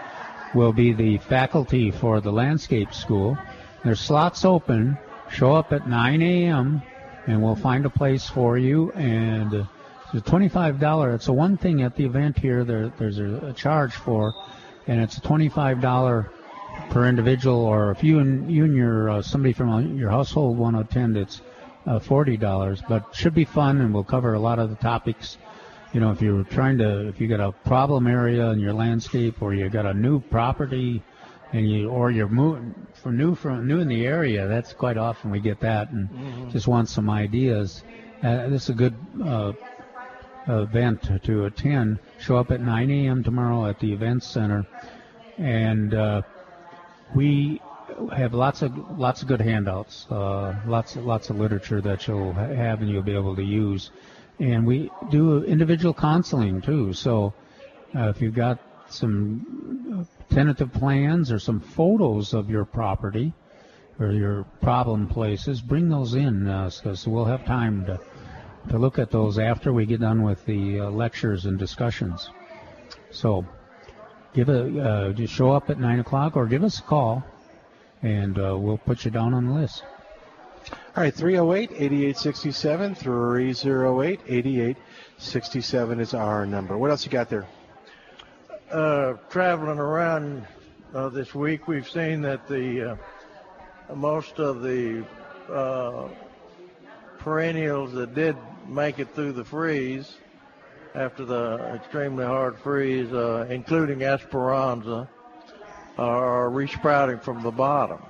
will be the faculty for the landscape school. There's slots open. Show up at 9 a.m. and we'll find a place for you. And uh, it's $25. It's a one thing at the event here. There, there's a, a charge for, and it's $25 per individual. Or if you and you and your uh, somebody from uh, your household want to attend, it's uh, $40. But should be fun, and we'll cover a lot of the topics you know, if you're trying to, if you got a problem area in your landscape, or you got a new property, and you, or you're moving for new from new in the area, that's quite often we get that, and Mhm. just want some ideas. Uh, this is a good uh, event to, attend. Show up at 9 a.m. tomorrow at the event center, and uh, we have lots of lots of good handouts, uh, lots lots of literature that you'll have and you'll be able to use, and we do individual counseling too. So uh, if you've got some tentative plans or some photos of your property or your problem places, bring those in because we'll have time to to look at those after we get done with the uh, lectures and discussions. So give a uh, just show up at nine o'clock or give us a call, and uh, we'll put you down on the list. All right, 308 8867, 308 8867 is our number. What else you got there? Uh, traveling around uh, this week, we've seen that the uh, most of the uh, perennials that did make it through the freeze after the extremely hard freeze, uh, including Esperanza, are resprouting from the bottom.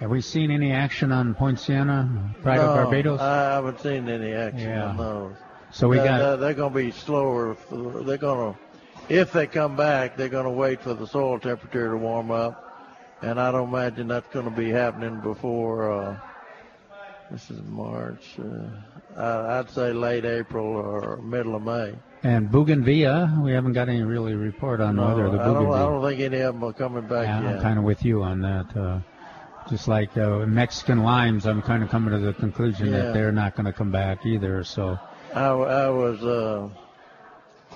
Have we seen any action on Poinciana, Pride no, of Barbados? I haven't seen any action Yeah. on those. So we They're- got- they're going to be slower. They're going to, if they come back, they're going to wait for the soil temperature to warm up, and I don't imagine that's going to be happening before. Uh, this is March. Uh, I, I'd say late April or middle of May. And Bougainvillea, we haven't got any really report on No, whether the I don't, I don't think any of them are coming back Yeah, yet. I'm kind of with you on that. Uh, just like uh, Mexican limes, I'm kind of coming to the conclusion Yeah. that they're not going to come back either. So I, I was uh,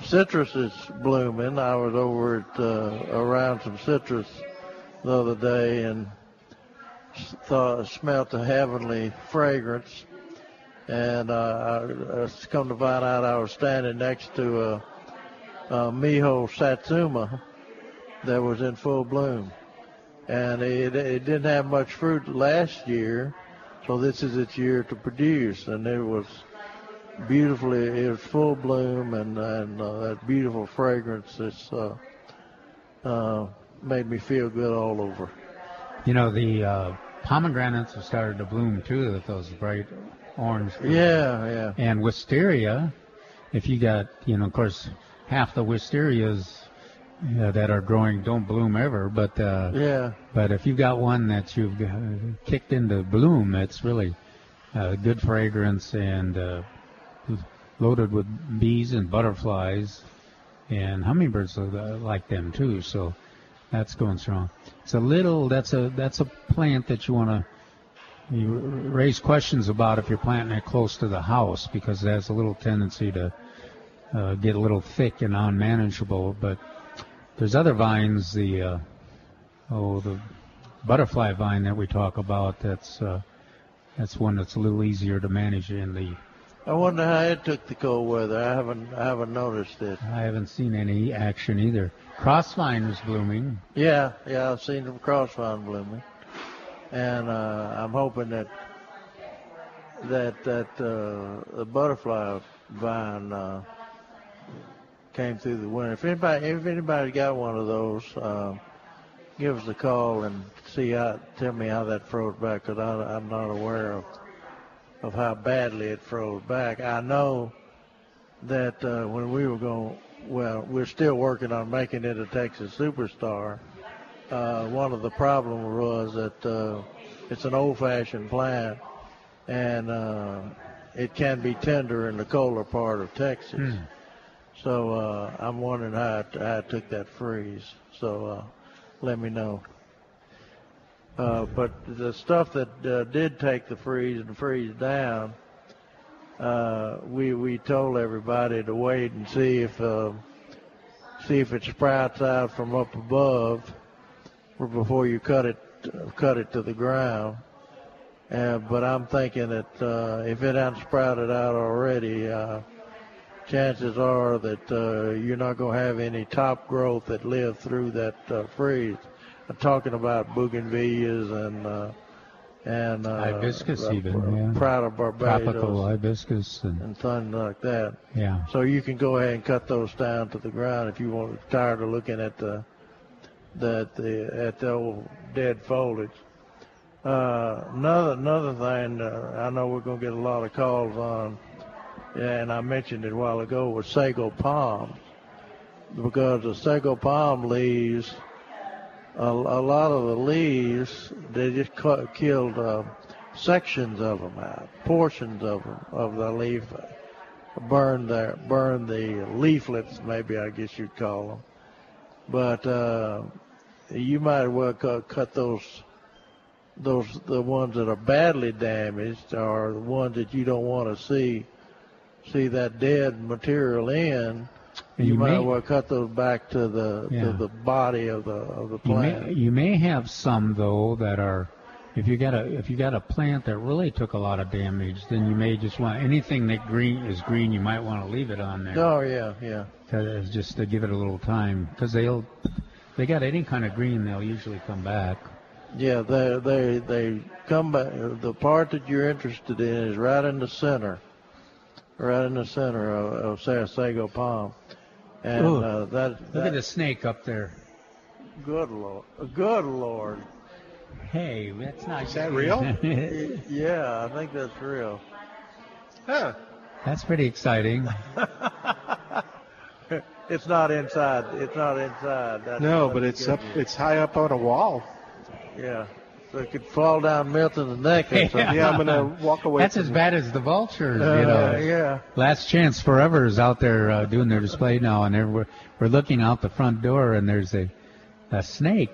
citrus is blooming. I was over at uh, around some citrus the other day and thought smelt a heavenly fragrance. And uh, I, I come to find out I was standing next to a, a Miho Satsuma that was in full bloom, and it, it didn't have much fruit last year, so this is its year to produce, and it was beautifully. Was full bloom and and uh, that beautiful fragrance. It's uh, uh, made me feel good all over. you know the uh, pomegranates have started to bloom too. With those bright orange. fruit. Yeah, yeah. And wisteria, if you got you know, of course, half the wisterias uh, that are growing don't bloom ever, but uh, Yeah. But if you've got one that you've uh, kicked into bloom, it's really uh, good fragrance and uh, loaded with bees and butterflies, and hummingbirds like them too. So that's going strong. It's a little. That's a that's a plant that you want to you raise questions about if you're planting it close to the house because it has a little tendency to uh, get a little thick and unmanageable. But there's other vines, the uh, oh the butterfly vine that we talk about. That's uh, that's one that's a little easier to manage in the. I wonder how it took the cold weather. I haven't I haven't noticed it. I haven't seen any action either. Crossvine is blooming. Yeah, yeah, I've seen some crossvine blooming, and uh, I'm hoping that that that uh, the butterfly vine uh, came through the winter. If anybody if anybody got one of those, uh, give us a call and see how tell me how that froze back because I'm not aware of of how badly it froze back. I know that uh, when we were going, well, we're still working on making it a Texas superstar. Uh, one of the problems was that uh, it's an old-fashioned plant, and uh, it can be tender in the colder part of Texas. Hmm. So uh, I'm wondering how it, how it took that freeze. So uh, let me know. Uh, but the stuff that uh, did take the freeze and freeze down, uh, we we told everybody to wait and see if uh, see if it sprouts out from up above or before you cut it cut it to the ground. But I'm thinking that uh, if it hasn't sprouted out already, uh, chances are that you're not going to have any top growth that live through that freeze. I'm talking about bougainvilleas and uh, and uh, Hibiscus uh, even, yeah. Pride of Barbados Tropical hibiscus and and things like that. yeah. So you can go ahead and cut those down to the ground if you want. Tired of looking at the the, the at the old dead foliage. Uh, another another thing, uh, I know we're going to get a lot of calls on, and I mentioned it a while ago was sago palms, because the sago palm leaves a, a lot of the leaves they just killed uh, sections of them out, portions of them of the leaf, burned the burned the leaflets, maybe I guess you'd call them. But uh, you might well cut, cut those those the ones that are badly damaged or the ones that you don't want to see see that dead material in. You, you might may- well cut those back to the Yeah. to the body of the of the You plant. may, you may have some though that are, if you got a if you got a plant that really took a lot of damage, then you may just want anything that green is green. You might want to leave it on there. Oh yeah, yeah. 'Cause just to give it a little time, because they'll they got any kind of green, they'll usually come back. Yeah, they they they come back. The part that you're interested in is right in the center, right in the center of, of Sarasago Palm, and Ooh, uh, that, Look at the snake up there. good lord, good lord. Hey, that's not. Is that real? yeah, I think that's real. Huh. That's pretty exciting. It's not inside. It's not inside. That's, No, that's but it's up. news. It's high up on a wall. Yeah, so it could fall down Milton's neck or something. Yeah, I'm gonna walk away. That's from as bad as the vultures, Uh, you know. yeah. Last Chance Forever is out there uh, doing their display now, and we're, we're looking out the front door, and there's a, a snake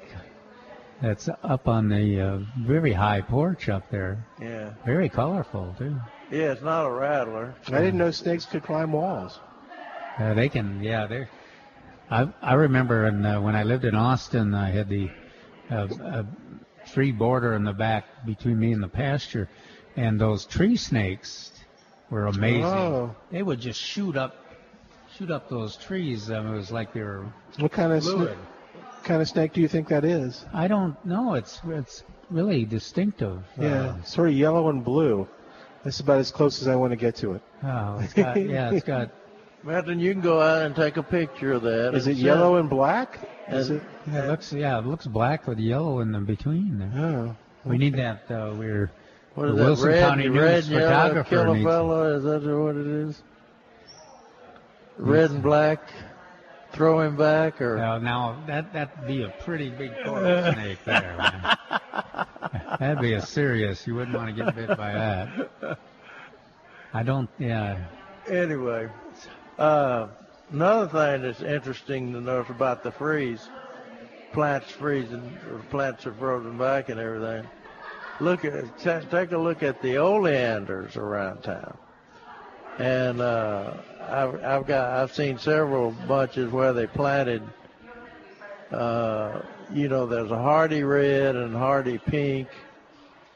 that's up on the uh, very high porch up there. Yeah. Very colorful, too. Yeah, it's not a rattler. I didn't know snakes could climb walls. Uh, they can, yeah. They. I I remember in, uh, when I lived in Austin, I had the uh, uh, tree border in the back between me and the pasture, and those tree snakes were amazing. Oh. They would just shoot up, shoot up those trees. Um, it was like they were. What kind of sna- kind of snake do you think that is? I don't know. It's it's really distinctive. Yeah, Uh, sort of yellow and blue. That's about as close as I want to get to it. oh, it's got yeah, it's got. Imagine you can go out and take a picture of that. Is and it yellow and black? Is And- it? Yeah, it looks yeah, it looks black with yellow in the between there. Oh. We need that. Uh, we're What the that? Wilson red, County red News and yellow photographer needs. fella? Is that what it is? Red and black, throw him back, or Now, now that that'd be a pretty big coral snake there. Man. That'd be a serious. You wouldn't want to get bit by that. I don't. Yeah. anyway. Uh, another thing that's interesting to notice about the freeze, plants freezing, plants are frozen back and everything. Look at, ta- take a look at the oleanders around town, and uh, I've, I've got, I've seen several bunches where they planted. Uh, you know, there's a hardy red and hardy pink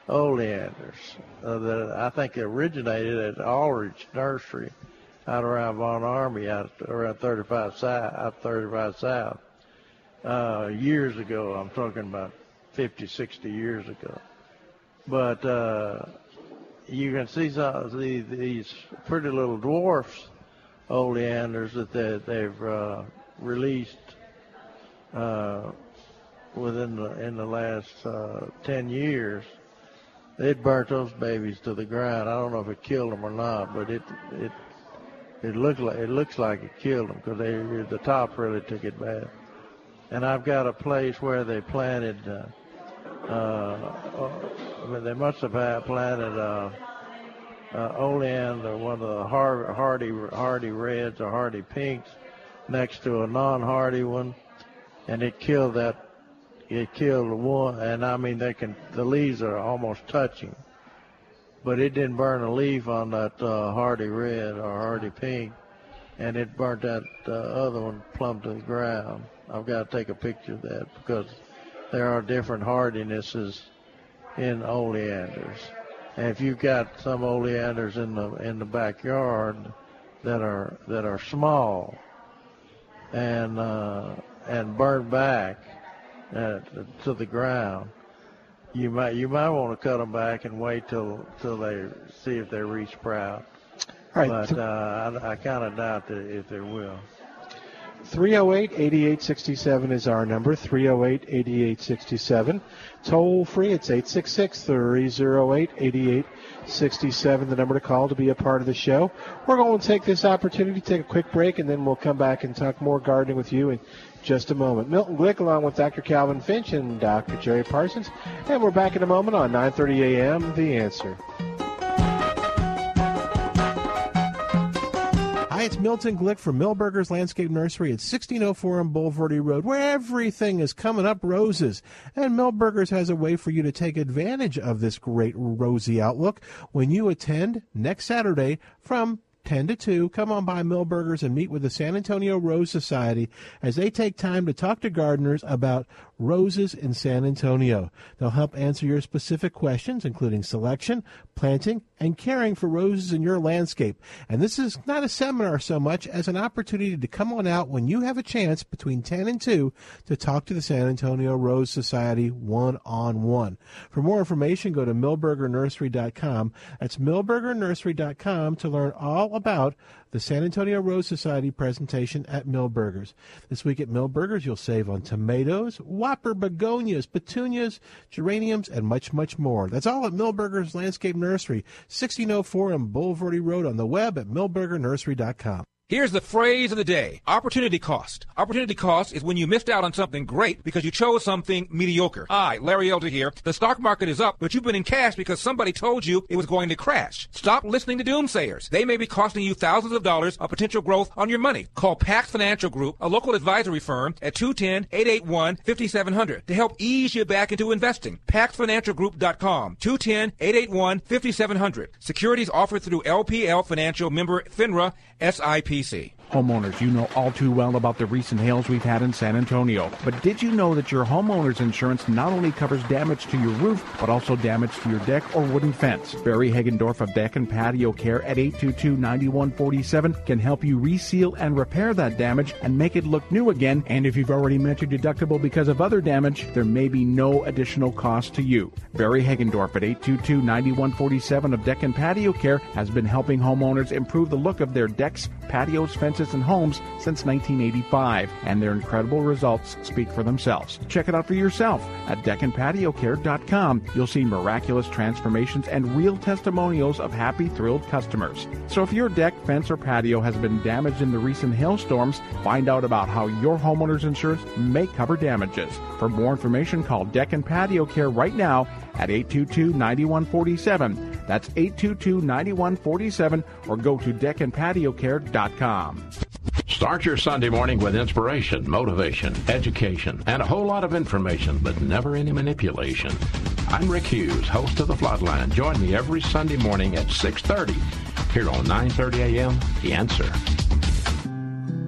oleanders uh, that I think originated at Aldrich Nursery out around Von Ormy, out around 35 South, out 35 South, uh, years ago. I'm talking about 50, 60 years ago. But uh, you can see some the, these pretty little dwarfs oleanders that they, they've uh, released uh, within the in the last uh, 10 years. It burnt those babies to the ground. I don't know if it killed them or not, but it it it looked like it looks like it killed them because they the top really took it bad. And I've got a place where they planted. Uh, uh, I mean, they must have planted uh, uh, oleander, one of the har- hardy hardy reds or hardy pinks, next to a non-hardy one, and it killed that. It killed the one, and I mean they can. The leaves are almost touching, but it didn't burn a leaf on that uh, hardy red or hardy pink, and it burnt that uh, other one plumb to the ground. I've got to take a picture of that because there are different hardinesses in oleanders. And if you've got some oleanders in the in the backyard that are that are small and uh, and burned back uh, to the ground, you might you might want to cut them back and wait till till they see if they resprout. All right, But uh, I, I kind of doubt that if they will. 308 8867 is our number, 308 8867. Toll free, it's 866 308 8867, the number to call to be a part of the show. We're going to take this opportunity to take a quick break, and then we'll come back and talk more gardening with you in just a moment. Milton Glick along with Dr. Calvin Finch and Dr. Jerry Parsons, and we're back in a moment on 9:30 a.m. The Answer. Hi, it's Milton Glick from Milberger's Landscape Nursery at 1604 on Bulverde Road, where everything is coming up roses. And Milberger's has a way for you to take advantage of this great rosy outlook when you attend next Saturday from 10 to 2. Come on by Milberger's and meet with the San Antonio Rose Society as they take time to talk to gardeners about roses in San Antonio. They'll help answer your specific questions, including selection, planting, and caring for roses in your landscape. And this is not a seminar so much as an opportunity to come on out when you have a chance between 10 and 2 to talk to the San Antonio Rose Society one on one. For more information, go to milbergernursery.com. That's milbergernursery.com to learn all about the San Antonio Rose Society presentation at Milberger's. This week at Milberger's, you'll save on tomatoes, whopper begonias, petunias, geraniums, and much, much more. That's all at Milberger's Landscape Nursery, 1604 on Bulverde Road on the web at milbergernursery.com. Here's the phrase of the day. Opportunity cost. Opportunity cost is when you missed out on something great because you chose something mediocre. Hi, Larry Elder here. The stock market is up, but you've been in cash because somebody told you it was going to crash. Stop listening to doomsayers. They may be costing you thousands of dollars of potential growth on your money. Call Pax Financial Group, a local advisory firm, at 210-881-5700 to help ease you back into investing. PaxFinancialGroup.com. 210-881-5700. Securities offered through LPL Financial member FINRA SIPC. Homeowners, you know all too well about the recent hails we've had in San Antonio. But did you know that your homeowner's insurance not only covers damage to your roof, but also damage to your deck or wooden fence? Barry Hagendorf of Deck and Patio Care at 822-9147 can help you reseal and repair that damage and make it look new again. And if you've already met your deductible because of other damage, there may be no additional cost to you. Barry Hagendorf at 822-9147 of Deck and Patio Care has been helping homeowners improve the look of their decks, patios, fences, and homes since 1985, and their incredible results speak for themselves. Check it out for yourself at deckandpatiocare.com. You'll see miraculous transformations and real testimonials of happy, thrilled customers. So if your deck, fence, or patio has been damaged in the recent hailstorms, find out about how your homeowner's insurance may cover damages. For more information, call Deck and Patio Care right now at 822-9147. That's 822-9147 or go to deckandpatiocare.com. Start your Sunday morning with inspiration, motivation, education, and a whole lot of information, but never any manipulation. I'm Rick Hughes, host of The Floodline. Join me every Sunday morning at 6.30 here on 9.30 a.m. The Answer.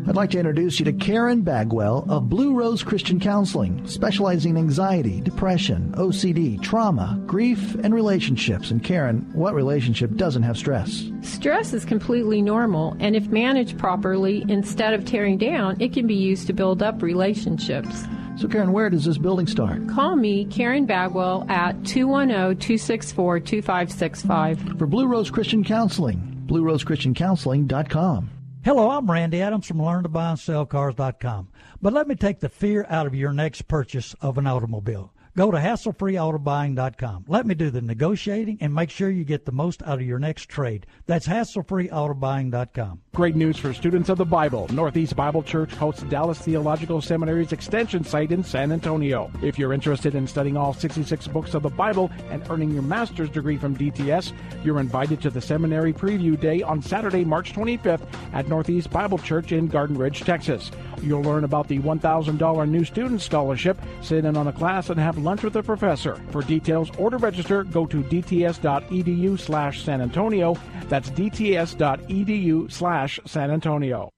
I'd like to introduce you to Karen Bagwell of Blue Rose Christian Counseling, specializing in anxiety, depression, OCD, trauma, grief, and relationships. And Karen, what relationship doesn't have stress? Stress is completely normal, and if managed properly, instead of tearing down, it can be used to build up relationships. So, Karen, where does this building start? Call me, Karen Bagwell, at 210 264 2565. For Blue Rose Christian Counseling, bluerosechristiancounseling.com. Hello, I'm Randy Adams from LearnToBuyAndSellCars.com. But let me take the fear out of your next purchase of an automobile. Go to hasslefreeautobuying.com. Let me do the negotiating and make sure you get the most out of your next trade. That's hasslefreeautobuying.com. Great news for students of the Bible. Northeast Bible Church hosts Dallas Theological Seminary's extension site in San Antonio. If you're interested in studying all 66 books of the Bible and earning your master's degree from DTS, you're invited to the Seminary Preview Day on Saturday, March 25th at Northeast Bible Church in Garden Ridge, Texas. You'll learn about the $1,000 new student scholarship, sit in on a class, and have lunch with a professor. For details or to register, go to dts.edu slash San Antonio. That's dts.edu slash San Antonio.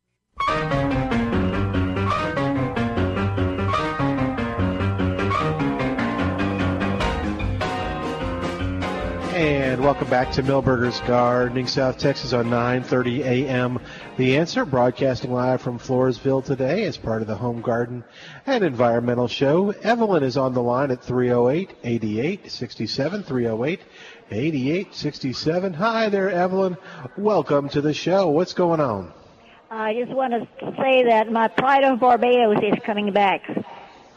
And welcome back to Milberger's Gardening, South Texas on 9:30 a.m. The Answer, broadcasting live from Floresville today as part of the Home Garden and Environmental Show. Evelyn is on the line at 308-8867, 308-8867. Hi there, Evelyn. Welcome to the show. What's going on? I just want to say that my pride of Barbados is coming back.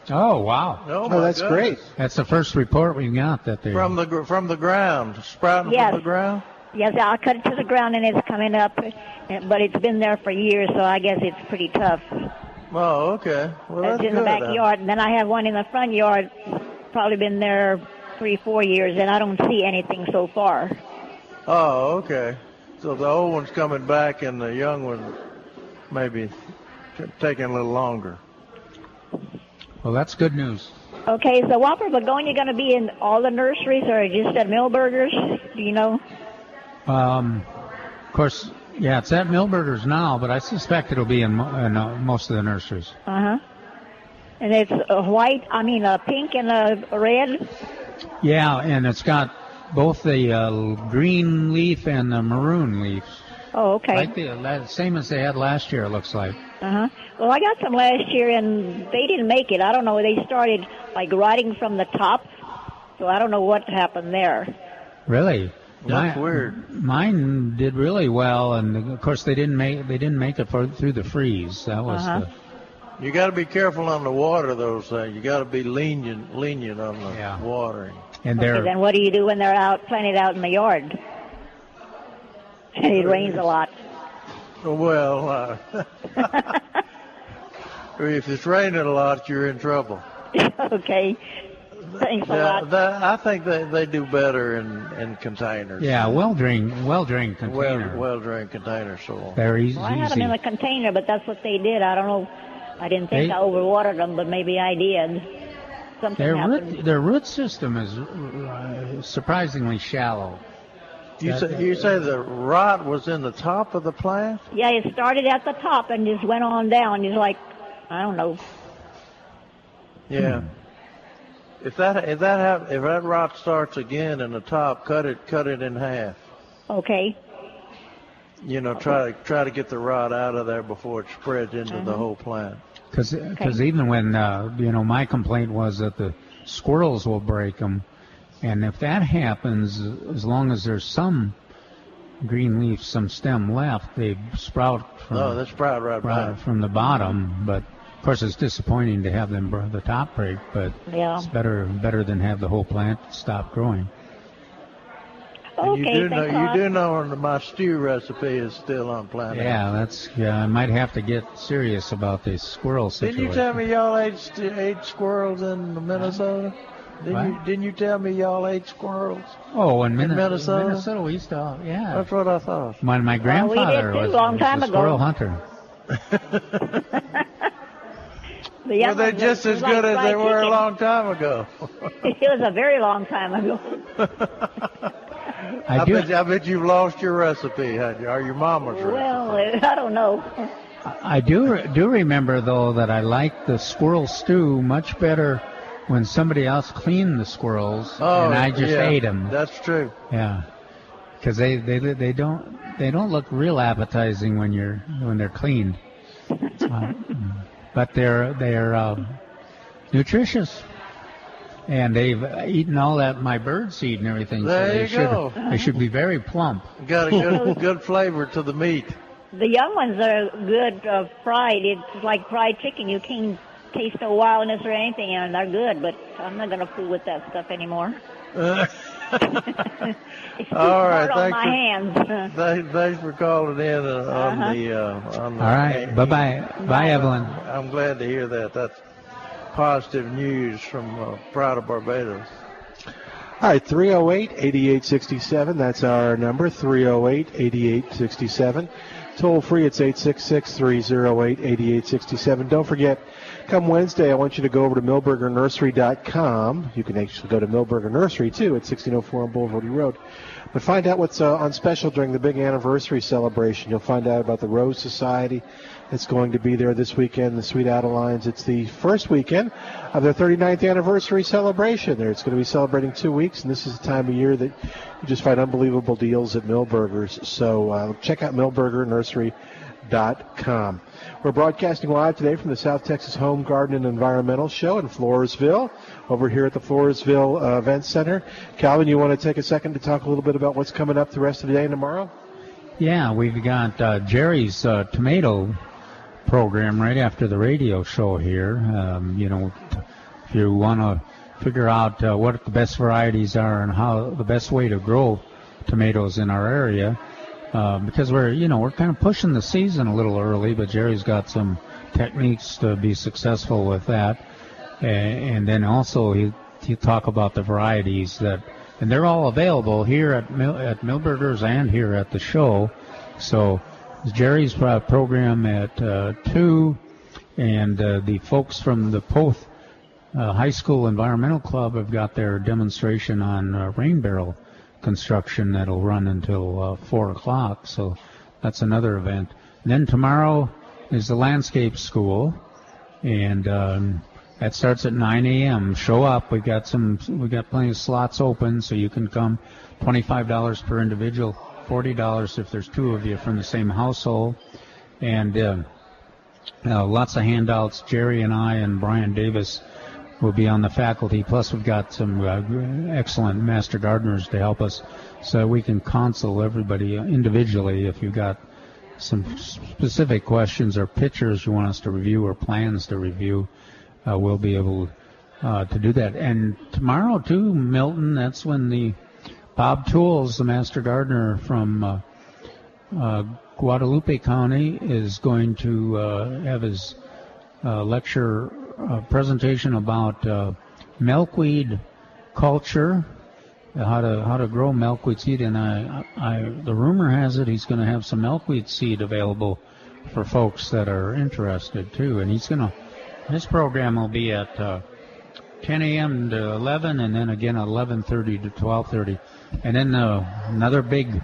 Oh wow! Oh, oh my that's goodness. great. That's the first report we got that they From the gr- from the ground, sprouting Yes. from the ground. Yes, I'll cut it to the ground and it's coming up, but it's been there for years, so I guess it's pretty tough. Oh, okay. Well, it's that's in the good. backyard, and then I have one in the front yard. Probably been there three, four years, and I don't see anything so far. Oh, okay. So the old one's coming back, and the young one maybe t- taking a little longer. Well, that's good news. Okay, so Whopper Begonia going to be in all the nurseries or just at Milberger's? Do you know? Um, of course, yeah, it's at Milberger's now, but I suspect it'll be in, mo- in uh, most of the nurseries. Uh huh. And it's a white, I mean a pink and a red. Yeah, and it's got both the uh, green leaf and the maroon leaves. Oh, okay. Like the same as they had last year, it looks like. Uh huh. Well, I got some last year, and they didn't make it. I don't know. They started like writing from the top, so I don't know what happened there. Really? That's Mi- weird. Mine did really well, and of course they didn't make they didn't make it for, through the freeze. That was Uh-huh. the You got to be careful on the water, though. So you got to be lenient, lenient on the watering. and Okay, then what do you do when they're out planted out in the yard? it rains a lot. Well, uh, if it's raining a lot, you're in trouble. okay. Thanks a Yeah, lot. that, I think they, they do better in, in containers. yeah well drained well drained container. Well, well drained container soil. They're easy. Well, I had them in a container, but that's what they did. I don't know. I didn't think They- I overwatered them, but maybe I did. Something Their happened. root, their root system is uh, surprisingly shallow. You That- say, you say the rot was in the top of the plant? Yeah, it started at the top and just went on down. It's like, I don't know. Yeah. If that if that hap- if that rot starts again in the top, cut it cut it in half. Okay. You know, try to try to get the rot out of there before it spreads into Uh-huh. the whole plant. Because because even when uh, you know my complaint was that the squirrels will break them, and if that happens, as long as there's some green leaf, some stem left, they sprout from Oh, they sprout right right back. from the bottom. But of course, it's disappointing to have them br- the top break, but Yeah. it's better better than have the whole plant stop growing. And you do know thanks a you do know my stew recipe is still on planet. Yeah, that's yeah. I might have to get serious about this squirrel situation. Didn't situation. you tell me y'all ate ate squirrels in Minnesota? Didn't What? you didn't you tell me y'all ate squirrels? Oh, in, In Minne- Minnesota? Minnesota, we used to. Yeah, That's what I thought. My my Well, we did grandfather too, was, long was time a ago. squirrel hunter. The young Well, they're just as was like good as they fried were a long time ago. it was a very long time ago. I I, do- bet, I bet you've lost your recipe, had you, or your mama's recipe. Well, I don't know. I do do remember though that I liked the squirrel stew much better when somebody else cleaned the squirrels Oh, and I just yeah, ate them. That's true. Yeah, because they, they they don't they don't look real appetizing when you're when they're cleaned, Uh, but they're they're um, nutritious. And they've eaten all that my bird seed and everything. There so they you should go. they should be very plump. Got a good good flavor to the meat. The young ones are good uh, fried. It's like fried chicken. You can't taste no wildness or anything, and they're good. But I'm not gonna fool with that stuff anymore. It's too All right, hard on thanks my for, hands. thanks, thanks for calling in uh, on Uh-huh. the uh, on the. All right, bye bye, bye Evelyn. I'm glad to hear that. That's positive news from uh, Proud of Barbados. All right, 308 8867. That's our number, 308 8867. Toll free, it's 866 308 8867. Don't forget, come Wednesday, I want you to go over to milbergernursery.com. You can actually go to Milberger Nursery too at 1604 on Bulverde Road. But find out what's uh, on special during the big anniversary celebration. You'll find out about the Rose Society that's going to be there this weekend, the Sweet Adelines. It's the first weekend of their 39th anniversary celebration. There, it's going to be celebrating two weeks, and this is the time of year that you just find unbelievable deals at Milberger's. So uh, check out milbergernursery.com. We're broadcasting live today from the South Texas Home Garden and Environmental Show in Floresville, over here at the Floresville uh, Event Center. Calvin, you want to take a second to talk a little bit about what's coming up the rest of the day and tomorrow? Yeah, we've got uh, Jerry's uh, tomato program right after the radio show here. Um, you know, if you want to figure out uh, what the best varieties are and how the best way to grow tomatoes in our area, uh, because we're you know we're kind of pushing the season a little early, but Jerry's got some techniques to be successful with that, and, and then also he he talk about the varieties that and they're all available here at Mil- at Milberger's and here at the show. So Jerry's uh, program at uh, two, and uh, the folks from the Poth uh, High School Environmental Club have got their demonstration on uh, rain barrel construction that'll run until uh, four o'clock. So that's another event. Then tomorrow is the landscape school, and um, that starts at 9 a.m. Show up. We've got some. we've got plenty of slots open, so you can come. Twenty-five dollars per individual. Forty dollars if there's two of you from the same household, and uh, uh, lots of handouts. Jerry and I and Brian Davis will be on the faculty. Plus, we've got some uh, excellent master gardeners to help us, so we can counsel everybody individually if you've got some specific questions or pictures you want us to review or plans to review uh, we'll be able uh, to do that. And tomorrow too, Milton, that's when the Bob Tools, the master gardener from uh, uh Guadalupe County, is going to uh, have his uh, lecture presentation about milkweed culture, how to how to grow milkweed seed. And I, I the rumor has it he's going to have some milkweed seed available for folks that are interested too. And he's going to this program will be at uh, 10 a.m. to 11, and then again 11:30 to 12:30, and then uh, another big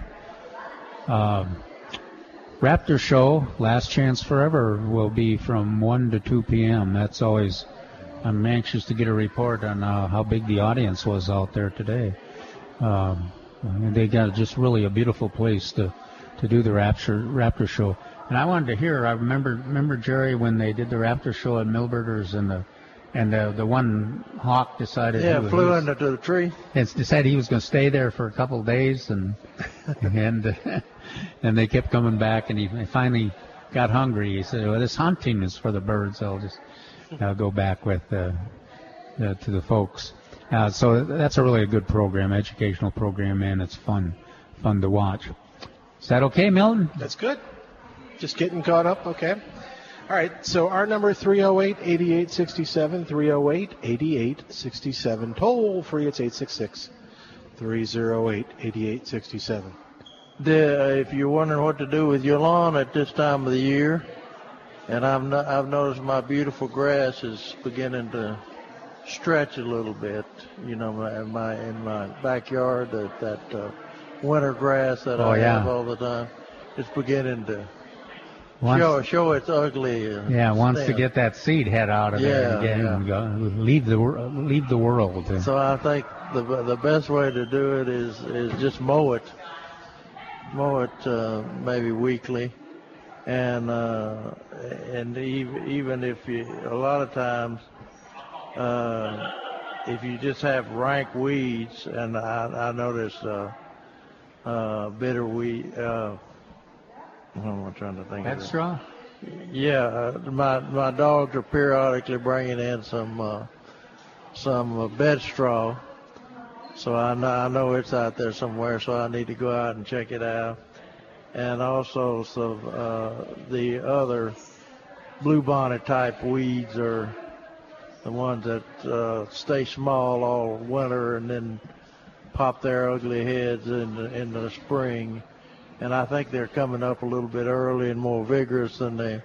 uh, Raptor show, Last Chance Forever, will be from 1 to 2 p.m. That's always. I'm anxious to get a report on uh, how big the audience was out there today. Um, they got just really a beautiful place to to do the Raptor Raptor show. And I wanted to hear. I remember remember Jerry when they did the Raptor show at Milberger's and the and the the one hawk decided yeah he, flew he into the tree and decided he was going to stay there for a couple of days and and and they kept coming back and he finally got hungry. He said, "Well, this hunting is for the birds. I'll just I'll go back with uh, uh, to the folks." Uh, so that's a really a good program, educational program, and it's fun fun to watch. Is that okay, Milton? That's good. Just getting caught up, okay. All right, so our number 308 8867, 308 8867. Toll free, it's 866 308 8867. If you're wondering what to do with your lawn at this time of the year, and I've, no, I've noticed my beautiful grass is beginning to stretch a little bit, you know, in my, in my backyard, that, that uh, winter grass that oh, I yeah. have all the time, it's beginning to Wants- show show it's ugly. And Yeah, wants to get that seed head out of there Yeah, again yeah. and go, leave the leave the world. So I think the the best way to do it is is just mow it, mow it uh, maybe weekly, and uh, and even even if you a lot of times uh, if you just have rank weeds, and I I noticed uh, uh, bitter weed. Uh, what am I trying to think? of it? Headstraw? Yeah, uh, my my dogs are periodically bringing in some uh, some uh, bed straw, so I know, I know it's out there somewhere. So I need to go out and check it out, and also some uh, the other bluebonnet type weeds are the ones that uh, stay small all winter and then pop their ugly heads in the, in the spring. And I think they're coming up a little bit early and more vigorous than they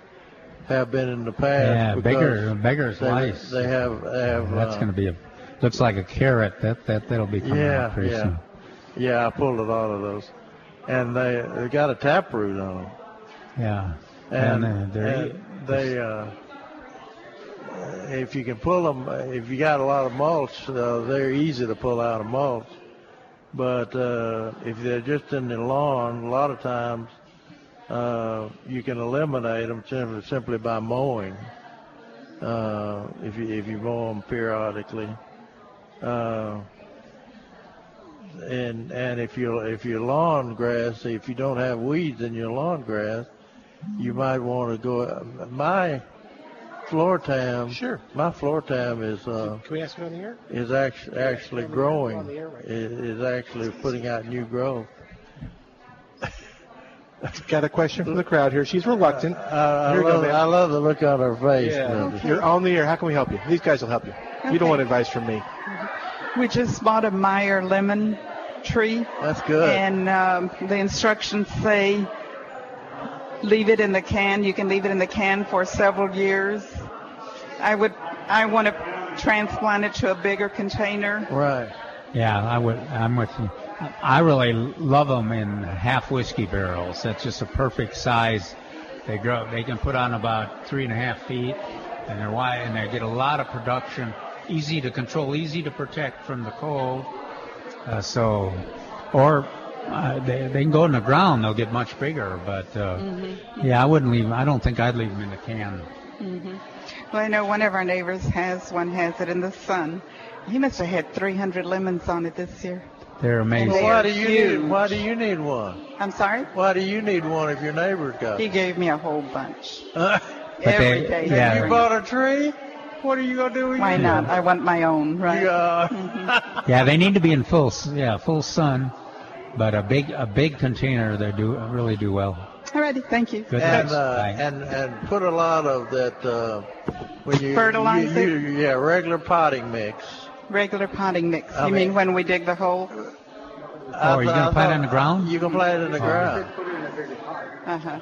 have been in the past. Yeah, because bigger, bigger's they. They have, they have. That's uh, going to be a looks like a carrot. That that that'll be coming yeah, out pretty yeah, soon. yeah. I pulled a lot of those, and they they got a taproot on them. Yeah, and, uh, they're- and they uh, if you can pull them if you got a lot of mulch uh, they're easy to pull out of mulch but uh, if they're just in the lawn a lot of times uh, you can eliminate them simply, simply by mowing uh, if you if you mow them periodically uh, and and if you if your lawn grass, if you don't have weeds in your lawn grass, you might want to go. My Floratam, sure. My Floratam is uh, Can we ask it on the air? is actually actually on growing. the air right Is, is actually putting out new growth. Got a question from the crowd here. She's reluctant. I, Here you go, love, ma'am. I love the look on her face. Yeah. Linda. You're on the air. How can we help you? These guys will help you. You don't Okay. want advice from me. We just bought a Meyer lemon tree. That's good. And um, the instructions say leave it in the can. You can leave it in the can for several years. I would. I want to transplant it to a bigger container. Right. Yeah, I would. I'm with you. I really love them in half whiskey barrels. That's just a perfect size. They grow. They can put on about three and a half feet, and they're wide, and they get a lot of production. Easy to control, easy to protect from the cold. Uh, so, or uh, they they can go in the ground. They'll get much bigger. But uh, Mhm. yeah, I wouldn't leave. 'em- I don't think I'd leave them in the can. hmm Well, I know one of our neighbors has one. Has it in the sun. He must have had 300 lemons on it this year. They're amazing. Well, why do you Huge. need? Why do you need one? I'm sorry. Why do you need one if your neighbor's got? He gave me a whole bunch. Uh, Every they- day. yeah. you bought a tree? What are you gonna do with Why you? not? I want my own, right? Yeah. Yeah, they need to be in full, yeah, full sun, but a big, a big container they do really do well. Alrighty, thank you. Good and uh, Bye. and and put a lot of that uh, when you Fertilizer? You, you, yeah, regular potting mix. Regular potting mix. I you mean- mean when we dig the hole? Oh, are you gonna plant it in the ground? You can plant it in the Oh. ground. Uh huh.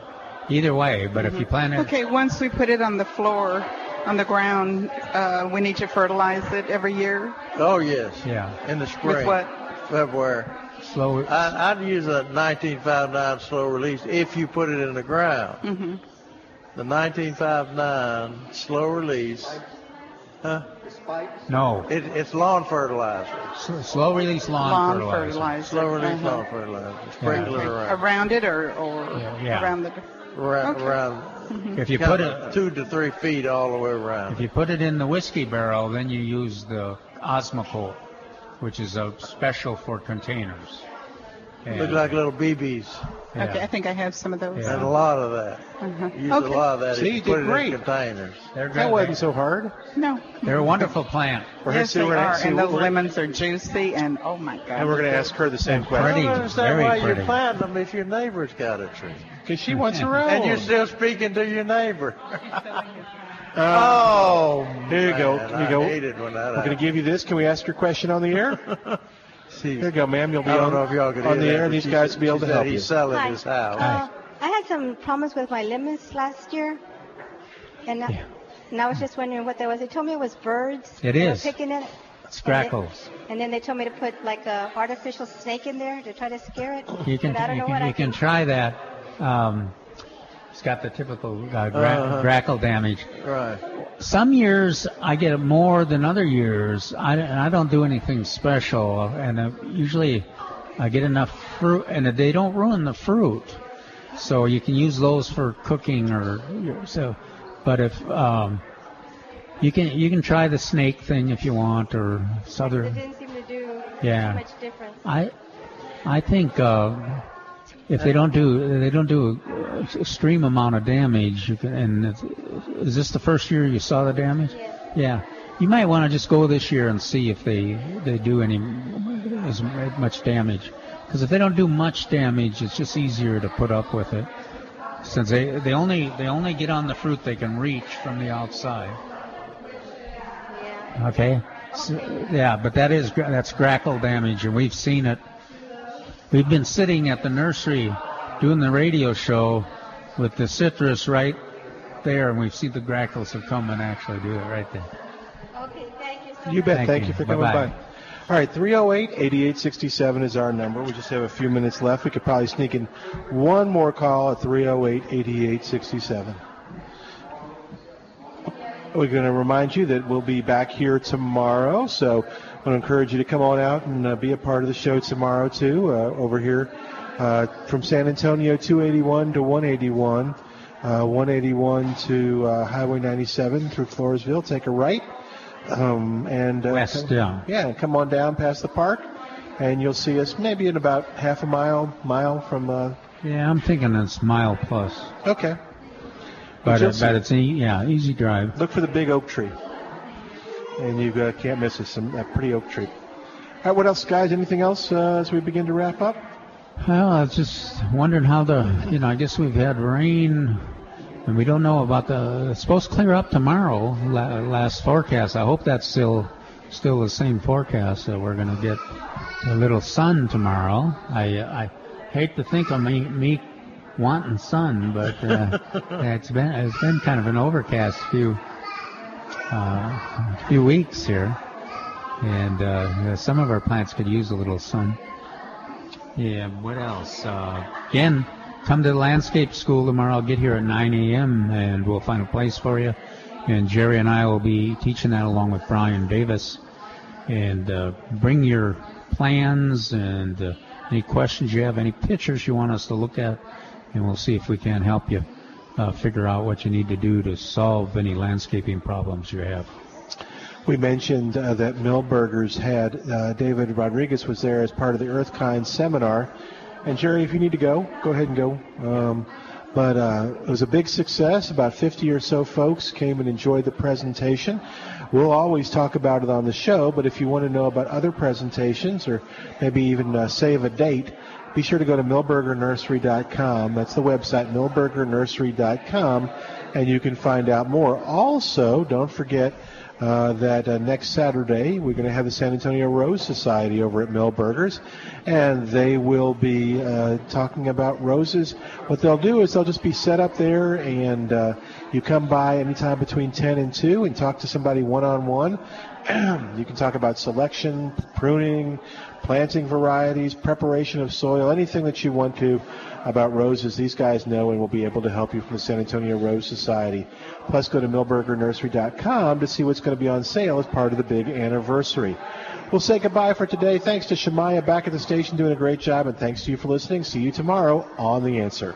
Either way, but if you plant it, Okay, once we put it on the floor, on the ground, uh, we need to fertilize it every year. Oh yes. Yeah. In the spring. With what? February. Slow. I, I'd use a 1959 slow release if you put it in the ground. Mm-hmm. The 1959 slow release. Huh? No, It, it's lawn fertilizer. S- slow release lawn, Lawn fertilizer. fertilizer. Slow release Uh-huh. lawn fertilizer. Sprinkle it around. Around it or, or yeah. around the. Around, Okay. around If you put it, two to three feet all the way around. if you put it in the whiskey barrel, then you use the Osmocote, which is a special for containers. And- Look like little BBs. yeah. Okay, I think I have some of those. And a lot of that. Uh-huh. Use Okay. a lot of that See, you you put did it great. in containers. They're That wasn't so hard. No. They're a wonderful plant. We're Yes, they we're gonna are, see and what those we're- lemons are juicy, and oh my god. And we're going to ask her the same And question. I don't understand very why pretty. you're planting them if your neighbor's got a tree. Because she wants her own. And you're still speaking to your neighbor. Oh, Here you go. man, Here you I hated when that We're going to give you this. Can we ask your question on the air? See, Here you go, ma'am. You'll be I don't on, know if y'all could on the that, air, and these guys said- will be able to help He's you. selling Hi. his house. Uh, I had some problems with my lemons last year, and I, and I was just wondering what that was. They told me it was birds. It They were picking it. It's grackles. And then they told me to put like a artificial snake in there to try to scare it. You can, But I don't you know can, what you I can try that. Um, it's got the typical uh, gra- Uh-huh. grackle damage. Right. Some years I get it more than other years. I, and I don't do anything special, and uh, usually I get enough fruit, and they don't ruin the fruit, so you can use those for cooking or so. But if um, you can, you can try the snake thing if you want, or some other. It didn't seem to do Yeah. much difference. I I think uh, if they don't do they don't do a extreme amount of damage, you can, and is this the first year you saw the damage? Yeah. You might want to just go this year and see if they they do any as much damage. Because if they don't do much damage, it's just easier to put up with it. Since they they only they only get on the fruit they can reach from the outside. Okay. So, yeah, but that is that's grackle damage, and we've seen it. We've been sitting at the nursery doing the radio show with the citrus right there, and we've seen the grackles have come and actually do it right there. Okay, thank you so You bet. Thank Thank, you. you. for coming Bye-bye. by. All right, 308 8867 is our number. We just have a few minutes left. We could probably sneak in one more call at 308 8867. We're going to remind you that we'll be back here tomorrow, so I want to encourage you to come on out and uh, be a part of the show tomorrow, too, uh, over here uh, from San Antonio 281 to 181, uh, 181 to uh, Highway 97 through Floresville. Take a right. Um, and uh, West, come- yeah. yeah, come on down past the park and you'll see us maybe in about half a mile, mile from. Uh, Yeah, I'm thinking it's mile plus. okay. But, uh, but it's e- yeah, easy drive. Look for the big oak tree, and you uh, can't miss it. Some a pretty oak tree. All right, what else, guys? Anything else uh, as we begin to wrap up? Well, I was just wondering how the, you know, I guess we've had rain, and we don't know about the. It's supposed to clear up tomorrow. La, last forecast. I hope that's still, still the same forecast that we're going to get a little sun tomorrow. I, I hate to think of me, me wanting sun, but uh, it's been, it's been kind of an overcast few, uh, few weeks here, and uh, some of our plants could use a little sun. Yeah, what else? Uh, again, come to the landscape school tomorrow. I'll get here at 9 a.m. and we'll find a place for you. And Jerry and I will be teaching that along with Brian Davis. And uh, bring your plans and uh, any questions you have, any pictures you want us to look at, and we'll see if we can help you uh, figure out what you need to do to solve any landscaping problems you have. We mentioned uh, that Milberger's had uh, David Rodriguez was there as part of the Earthkind seminar. And Jerry, if you need to go, go ahead and go. Um, but uh, it was a big success. About 50 or so folks came and enjoyed the presentation. We'll always talk about it on the show, but if you want to know about other presentations or maybe even uh, save a date, be sure to go to milbergernursery.com. That's the website, milbergernursery.com, and you can find out more. Also, don't forget uh, that uh, next Saturday we're going to have the San Antonio Rose Society over at Milberger's, and they will be uh, talking about roses. What they'll do is they'll just be set up there, and uh, you come by anytime between 10 and 2 and talk to somebody one on one. You can talk about selection, pruning, planting varieties, preparation of soil, anything that you want to about roses. These guys know and will be able to help you from the San Antonio Rose Society. Plus, go to milbergernursery.com to see what's going to be on sale as part of the big anniversary. We'll say goodbye for today. Thanks to Shemaya back at the station doing a great job, and thanks to you for listening. See you tomorrow on The Answer.